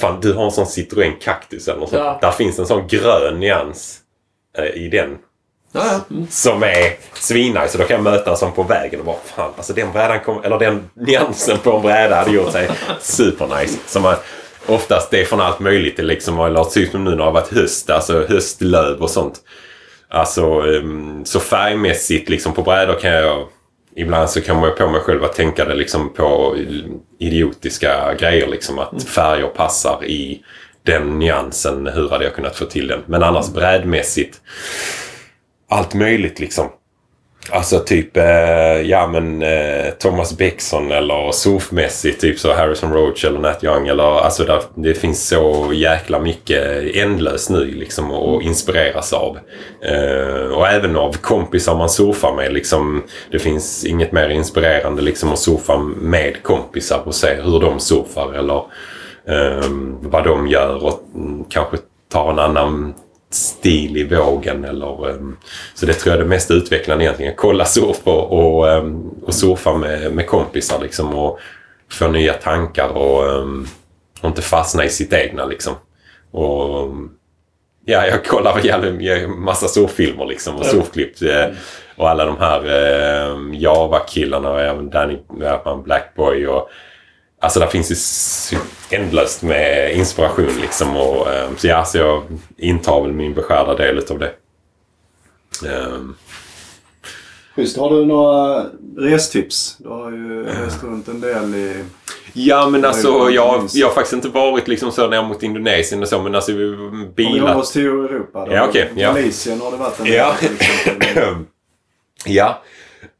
fan du har en sån Citroën Cactus eller något. Ja. Där finns en sån grön nyans eh, i den Ja, ja. Mm. som är svinnice. Så då kan jag möta en sån på vägen och bara fan, alltså den brädan kom, eller den nyansen på en bräda hade gjort sig supernice. Som man, oftast det är från allt möjligt. Det liksom, eller typ som nu när det har varit höst, alltså höstlöv och sånt. Alltså ehm, så färgmässigt liksom på brädor kan jag Ibland så kommer jag på mig själv att tänka det liksom på idiotiska grejer liksom att färger passar i den nyansen. Hur hade jag kunnat få till den? Men annars brädmässigt allt möjligt liksom. Alltså typ, eh, ja men eh, Thomas Bexon eller surfmässigt typ så Harrison Roach eller Nat Young eller alltså där, det finns så jäkla mycket ändlöst nu liksom att inspireras av. Eh, och även av kompisar man surfar med liksom. Det finns inget mer inspirerande liksom att surfa med kompisar och se hur de surfar eller eh, vad de gör och mm, kanske tar en annan stil i vågen. Eller, um, så det tror jag är det mest utvecklande egentligen. Kolla surf och, och, um, och surfa med, med kompisar liksom och få nya tankar och, um, och inte fastna i sitt egna liksom. Och, ja, jag kollar jävla massa surffilmer liksom och surfklipp. eh, Och alla de här eh, Java-killarna och även Danny Blackboy och Alltså där finns ju ändlöst med inspiration liksom. Och, eh, så ja, så jag intar väl min beskärda del av det. Schysst. Har du några restips? Du har ju rest runt en del i... ja men alltså jag, jag har faktiskt inte varit liksom så ner mot Indonesien och så men alltså vi- Om vi bilar. håller oss till Europa. Då. Ja, okej, ja. Malaysia har det varit en Ja. del [laughs] exempel. Ja.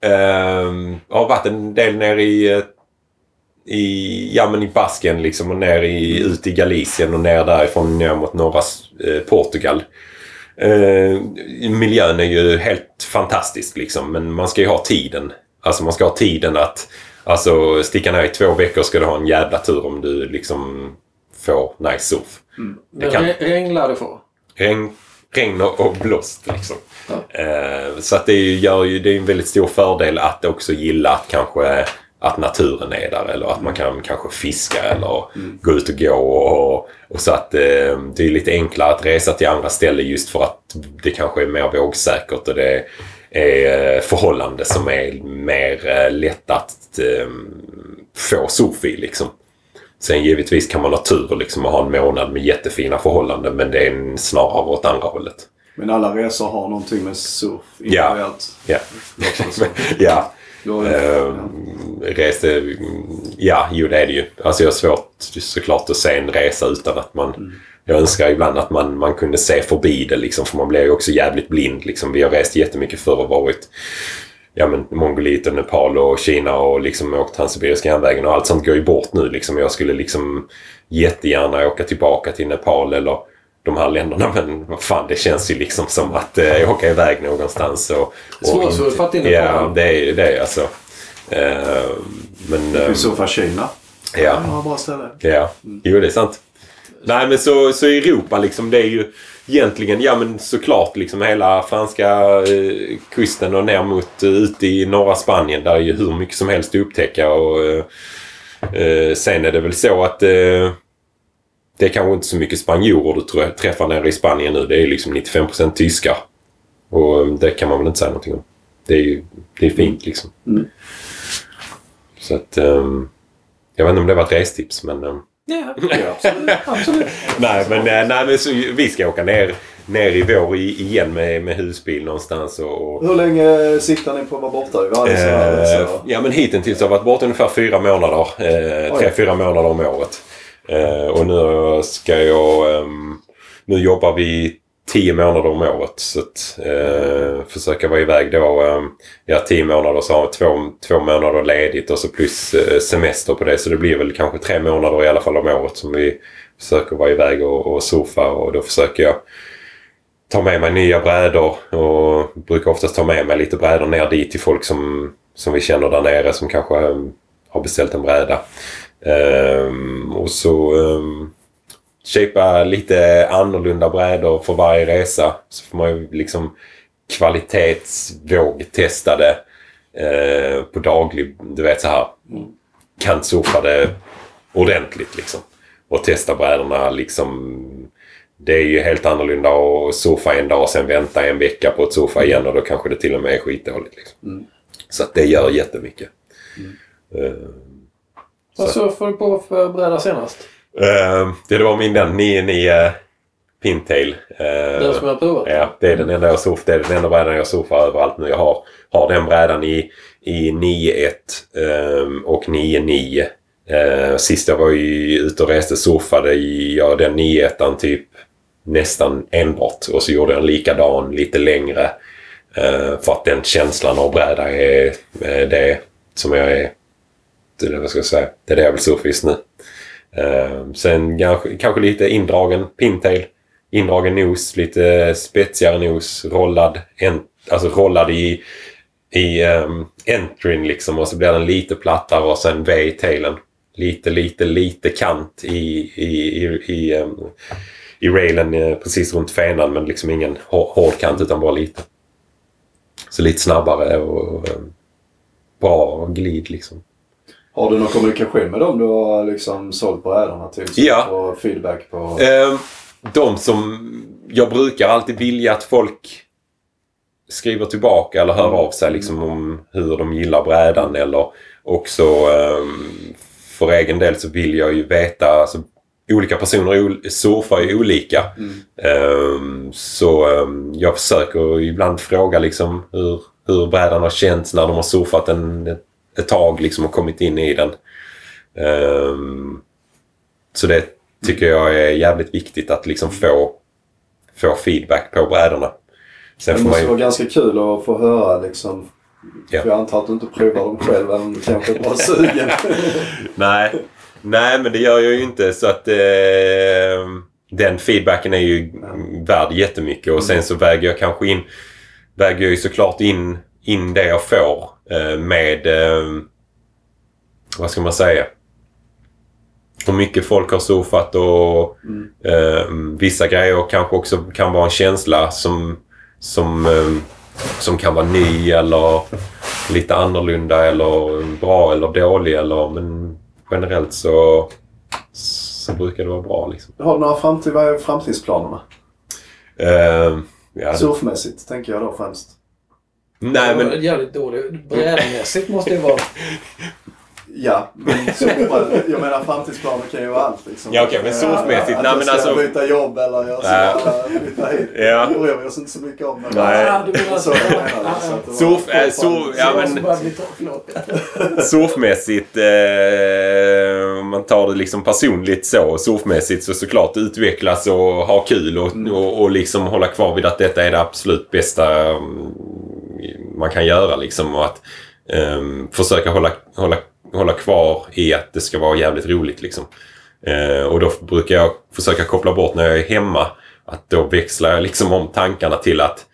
Ehm, jag har varit en del nere i, eh, i, ja, men i Basken liksom och ner i, ut i Galicien och ner därifrån ner mot norra eh, Portugal. Eh, miljön är ju helt fantastisk liksom men man ska ju ha tiden. Alltså man ska ha tiden att alltså, sticka ner i två veckor ska du ha en jävla tur om du liksom får nice surf. Det Men kan- re- regn lär du få. regn, regn och blåst. Liksom. Ja. Eh, så att det gör ju, det är en väldigt stor fördel att också gilla att kanske att naturen är där eller att man kan kanske fiska eller gå ut och gå. Och, och så att eh, det är lite enklare att resa till andra ställen just för att det kanske är mer vågsäkert och det är eh, förhållande som är mer eh, lätt att eh, få surf i liksom. Sen givetvis kan man ha tur liksom och ha en månad med jättefina förhållanden men det är snarare åt andra hållet. Men alla resor har någonting med surf Ja. involverat. Ja. Låter [laughs] det ja. Ehm, reste, ja, jo det är det ju. Alltså jag har svårt såklart att se en resa utan att man... Jag önskar ibland att man, man kunde se förbi det liksom för man blir ju också jävligt blind liksom. Vi har rest jättemycket förr och varit ja, men Mongoliet och Nepal och Kina och liksom åkt Transsibiriska järnvägen och allt sånt går ju bort nu liksom. Jag skulle liksom jättegärna åka tillbaka till Nepal eller de här länderna [laughs] men vad fan det känns ju liksom som att eh, åka iväg någonstans och... Svårsurfat i Nepal. Ja, det är det är alltså. Eh, men... I ehm, så fall Kina. ja. Ja, bra ställe. Ja, jo det är sant. Nej men så, så Europa liksom det är ju egentligen, ja men såklart liksom hela franska eh, kusten och ner mot eh, ut i norra Spanien. Där är ju hur mycket som helst att upptäcka och eh, eh, sen är det väl så att eh, det är kanske inte så mycket spanjorer du tror jag träffar nere i Spanien nu. Det är liksom 95% tyskar. Och eh, det kan man väl inte säga någonting om. Det är ju det är fint liksom. Mm. Så att ehm, jag vet inte om det var ett restips men ehm, Ja, [laughs] Ja, absolut. absolut. Nej men, eh, nej, men så, vi ska åka ner, ner i vår i, igen med, med husbil någonstans. Och, och, Hur länge siktar ni på att vara borta? Här eh, ja men hittills har jag varit borta ungefär fyra månader. Eh, tre, fyra månader om året. Eh, och nu ska jag... Ehm, nu jobbar vi tio månader om året. Så att eh, försöka vara iväg då. Eh, ja, tio månader så har jag två, två månader ledigt och så plus eh, semester på det. Så det blir väl kanske tre månader i alla fall om året som vi försöker vara iväg och, och surfa. Och då försöker jag ta med mig nya brädor och brukar oftast ta med mig lite brädor ner dit till folk som, som vi känner där nere som kanske har beställt en bräda. Ehm, och så um, köpa lite annorlunda brädor för varje resa. Så får man ju liksom kvalitetsvågtestade eh, på daglig, du vet så här kantsurfade ordentligt liksom. Och testa brädorna liksom. Det är ju helt annorlunda att surfa en dag och sen vänta en vecka på att surfa igen och då kanske det till och med är skitdåligt. Liksom. Mm. Så att det gör jättemycket. Eh, Vad så- surfade du på för bräda senast? Eh, det var min den 99 Pintail. Eh, Den som jag provat? Ja, det är den enda jag surfar. Det är den enda brädan jag surfar överallt nu. Jag har, har den brädan i, i 9.1 ehm, och 9.9. Eh, sist jag var ju ute och reste surfade i ja, den 9.1 typ nästan enbart. Och så gjorde jag en likadan lite längre. Eh, för att den känslan av bräda är eh, det som jag är... Eller vad ska jag säga? Det är det jag vill surfa just nu. Eh, sen kanske, kanske lite indragen pintail. Indragen nos, lite spetsigare nos, rollad, en, alltså rollad i, i ehm, um, entryn liksom och så blir den lite plattare och sen V i tailen. Lite, lite, lite kant i, i, i, i, um, i railen eh, precis runt fenan men liksom ingen hård kant utan bara lite. Så lite snabbare och ehm, bra glid liksom. Har du någon kommunikation med dem du har liksom sålt brädorna till? Så Ja. får feedback på... Eh, de som... Jag brukar alltid vilja att folk skriver tillbaka eller hör av sig liksom om hur de gillar brädan eller också eh, för egen del så vill jag ju veta alltså, olika personer surfar ju olika. Mm. Eh, så jag försöker ibland fråga liksom hur, hur brädan har känts när de har surfat en, ett, ett tag liksom och kommit in i den. Eh, så det tycker jag är jävligt viktigt att liksom få, få feedback på brädorna. Sen Det måste ju... vara ganska kul att få höra liksom. Ja. För jag antar att du inte provar dem själv även om du kanske är bra sugen. [laughs] Nej. Nej, men det gör jag ju inte så att eh, den feedbacken är ju värd jättemycket och sen så väger jag kanske in väger jag ju såklart in, in det jag får med eh, vad ska man säga hur mycket folk har surfat och eh, vissa grejer kanske också kan vara en känsla som, som, eh, som kan vara ny eller lite annorlunda eller bra eller dålig eller men generellt så, så brukar det vara bra liksom. Har du några framtid, vad är framtidsplanerna? Eh, ja, Surfmässigt tänker jag då främst. Nej Det men Jävligt dåligt. Brädmässigt måste det vara. [laughs] Ja, men surf, jag menar framtidsplaner kan ju vara allt liksom. Ja, okej, men surfmässigt, Att nej, jag men ska alltså- byta jobb eller jag ska Nej. flytta hit. Ja. Det bryr vi oss inte så mycket om. Nej. Du menar Så det, så äh, surf, ja, Så men, surfmässigt, [laughs] eh, om man tar det liksom personligt så, surfmässigt så såklart utvecklas och ha kul och, och, och liksom hålla kvar vid att detta är det absolut bästa mm, man kan göra liksom och att um, försöka hålla, hålla, hålla kvar i att det ska vara jävligt roligt liksom. Uh, och då brukar jag försöka koppla bort när jag är hemma att då växlar jag liksom om tankarna till att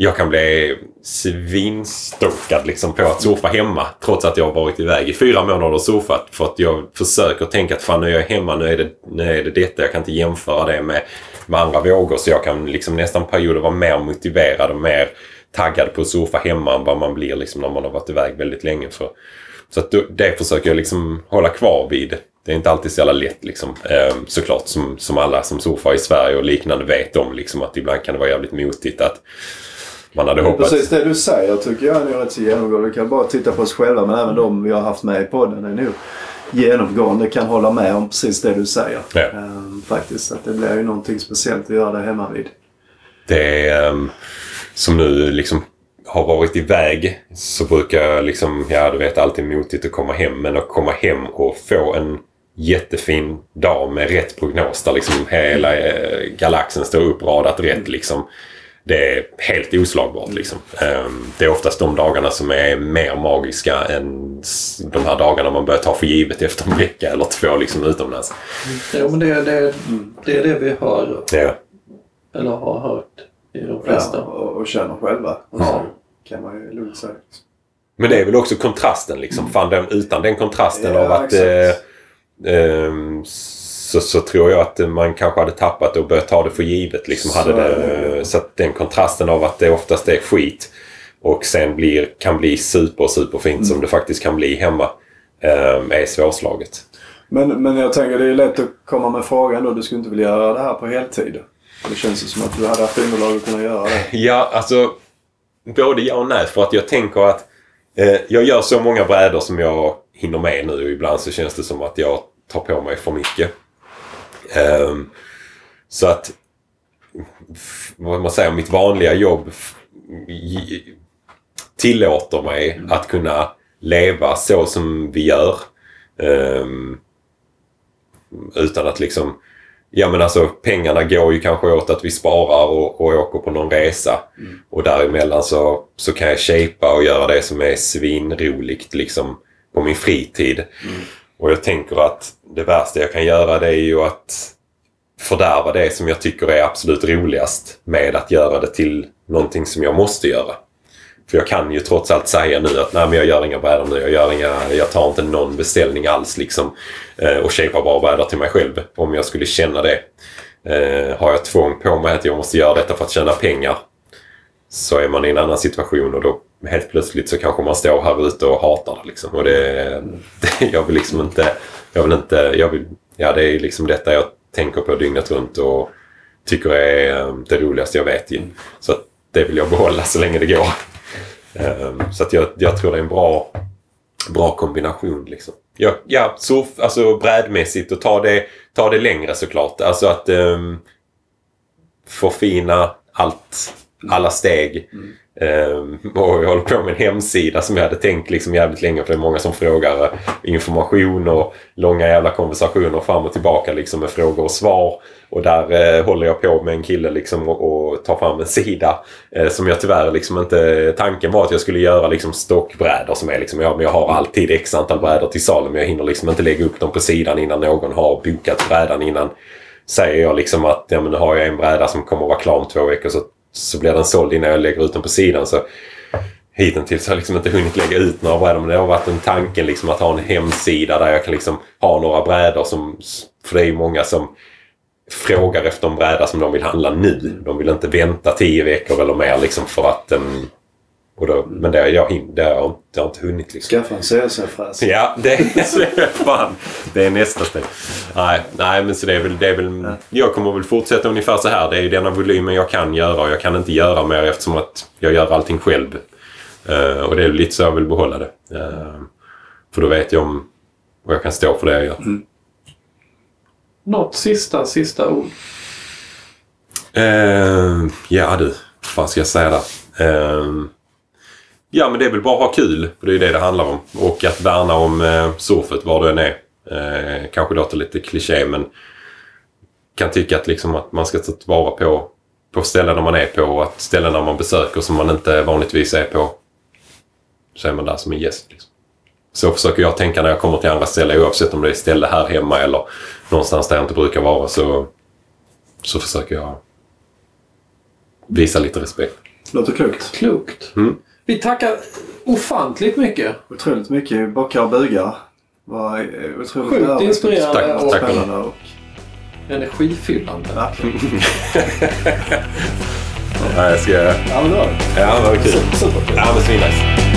jag kan bli svinstokad liksom på att surfa hemma trots att jag har varit iväg i fyra månader och surfat. För att jag försöker tänka att fan nu är jag hemma, nu är det, nu är det detta. Jag kan inte jämföra det med, med andra vågor. Så jag kan liksom nästan perioder vara mer motiverad och mer taggad på att surfa hemma än vad man blir liksom när man har varit iväg väldigt länge. För, så att det försöker jag liksom hålla kvar vid. Det är inte alltid så jävla lätt liksom. Eh, såklart som, som alla som surfar i Sverige och liknande vet om liksom att ibland kan det vara jävligt motigt att man hade hoppats. Precis det du säger tycker jag är nog rätt så genomgående. Vi kan bara titta på oss själva men även de vi har haft med i podden är nog genomgående kan hålla med om precis det du säger. Ja. Ehm, faktiskt att det blir ju någonting speciellt att göra det hemma vid. Det är ehm, som nu liksom har varit iväg så brukar jag liksom, ja du vet alltid motigt att komma hem men att komma hem och få en jättefin dag med rätt prognos där liksom hela eh, galaxen står uppradat rätt liksom. Det är helt oslagbart liksom. Ehm, Det är oftast de dagarna som är mer magiska än de här dagarna man börjar ta för givet efter en vecka eller två liksom utomlands. Ja, men det, det, det är det vi hör, Ja. eller har hört i de Ja, flesta. och, och känner själva. Och Ja. så kan man ju lugnt säga. Men det är väl också kontrasten liksom. Fan, den, utan den kontrasten Ja, av att... Eh, ehm, så, så tror jag att man kanske hade tappat och börjat ta det för givet. Liksom, Så hade det, det. så att den kontrasten av att det oftast är skit och sen blir, kan bli super, superfint Mm. som det faktiskt kan bli hemma. ehm, är svårslaget. Men, men jag tänker det är lätt att komma med frågan då. Du skulle inte vilja göra det här på heltid? Det känns ju som att du hade haft underlag att kunna göra det. [laughs] Ja, alltså både ja och nej. För att jag tänker att eh, jag gör så många brädor som jag hinner med nu och ibland så känns det som att jag tar på mig för mycket. Ehm, så att vad man säger, mitt vanliga jobb tillåter mig att kunna leva så som vi gör. Ehm, utan att liksom Ja men alltså pengarna går ju kanske åt att vi sparar och, och åker på någon resa. Och däremellan så, så kan jag shapea och göra det som är svinroligt liksom på min fritid. Och jag tänker att det värsta jag kan göra det är ju att fördärva det som jag tycker är absolut roligast med att göra det till någonting som jag måste göra. För jag kan ju trots allt säga nu att nej men jag gör inga brädor nu. Jag, gör inga, jag tar inte någon beställning alls liksom. Eh, och shapar bara brädor till mig själv. Om jag skulle känna det. Eh, har jag tvång på mig att jag måste göra detta för att tjäna pengar. Så är man i en annan situation och då helt plötsligt så kanske man står här ute och hatar det liksom. Och det, det [laughs] jag vill liksom inte... Jag vill inte... Jag vill, ja det är liksom detta jag tänker på dygnet runt och tycker är eh, det roligaste jag vet. Så att det vill jag behålla så länge det går. Ehm, så att jag, jag tror det är en bra, bra kombination. Liksom. Ja, ja surf, alltså brädmässigt och ta det, ta det längre såklart. Alltså att um, förfina allt alla steg. Mm. Ehm, och jag håller på med en hemsida som jag hade tänkt liksom jävligt länge för det är många som frågar eh, information och långa jävla konversationer fram och tillbaka liksom med frågor och svar. Och där eh, håller jag på med en kille liksom och, och tar fram en sida eh, som jag tyvärr liksom inte... Tanken var att jag skulle göra liksom stockbrädor som är liksom... ja, men jag har alltid x antal brädor till salu men jag hinner liksom inte lägga upp dem på sidan innan någon har bokat brädan innan. Säger jag liksom att ja, men nu har jag en bräda som kommer att vara klar om två veckor så, så blir den såld innan jag lägger ut den på sidan. Så Hittills har jag liksom inte hunnit lägga ut några brädor men det har varit en tanke liksom att ha en hemsida där jag kan liksom ha några brädor som... För det är ju många som frågar efter en bräda som de vill handla nu. De vill inte vänta tio veckor eller mer liksom för att... Um, och då, men det jag, hin- det har jag, inte- det har inte hunnit liksom. Skaffa en CNC-fräs. Ja, [laughs] det, är fan, det är nästa steg. Nej, nej men så det är väl... Det är väl jag kommer väl fortsätta ungefär så här. Det är ju denna volymen jag kan göra och jag kan inte göra mer eftersom att jag gör allting själv. Eh, och det är lite så jag vill behålla det. Eh, för då vet jag om vad jag kan stå för det jag gör. Något sista, sista ord. Eh, ja du, vad fan ska jag säga där? Eh, ja men det är väl bara att ha kul. För det är ju det det handlar om. Och att värna om eh, surfet var det än är. Eh, kanske låter lite kliché men kan tycka att, liksom, att man ska ta tillvara på, på ställen man är på och att ställen man besöker som man inte vanligtvis är på. Så är man där som en gäst. Liksom. Så försöker jag tänka när jag kommer till andra ställen oavsett om det är ställe här hemma eller någonstans där jag inte brukar vara så, så försöker jag visa lite respekt. Låter klokt. Klokt. Mm. Vi tackar ofantligt mycket. Otroligt mycket bockar och bugar. Var eh, otroligt Sjukt inspirerande Tack, och tack. Spännande och energifyllande. verkligen. Ja, [laughs] jag ska... Ja, men det var det. Ja, det var kul. Super. Ja, men svinnice.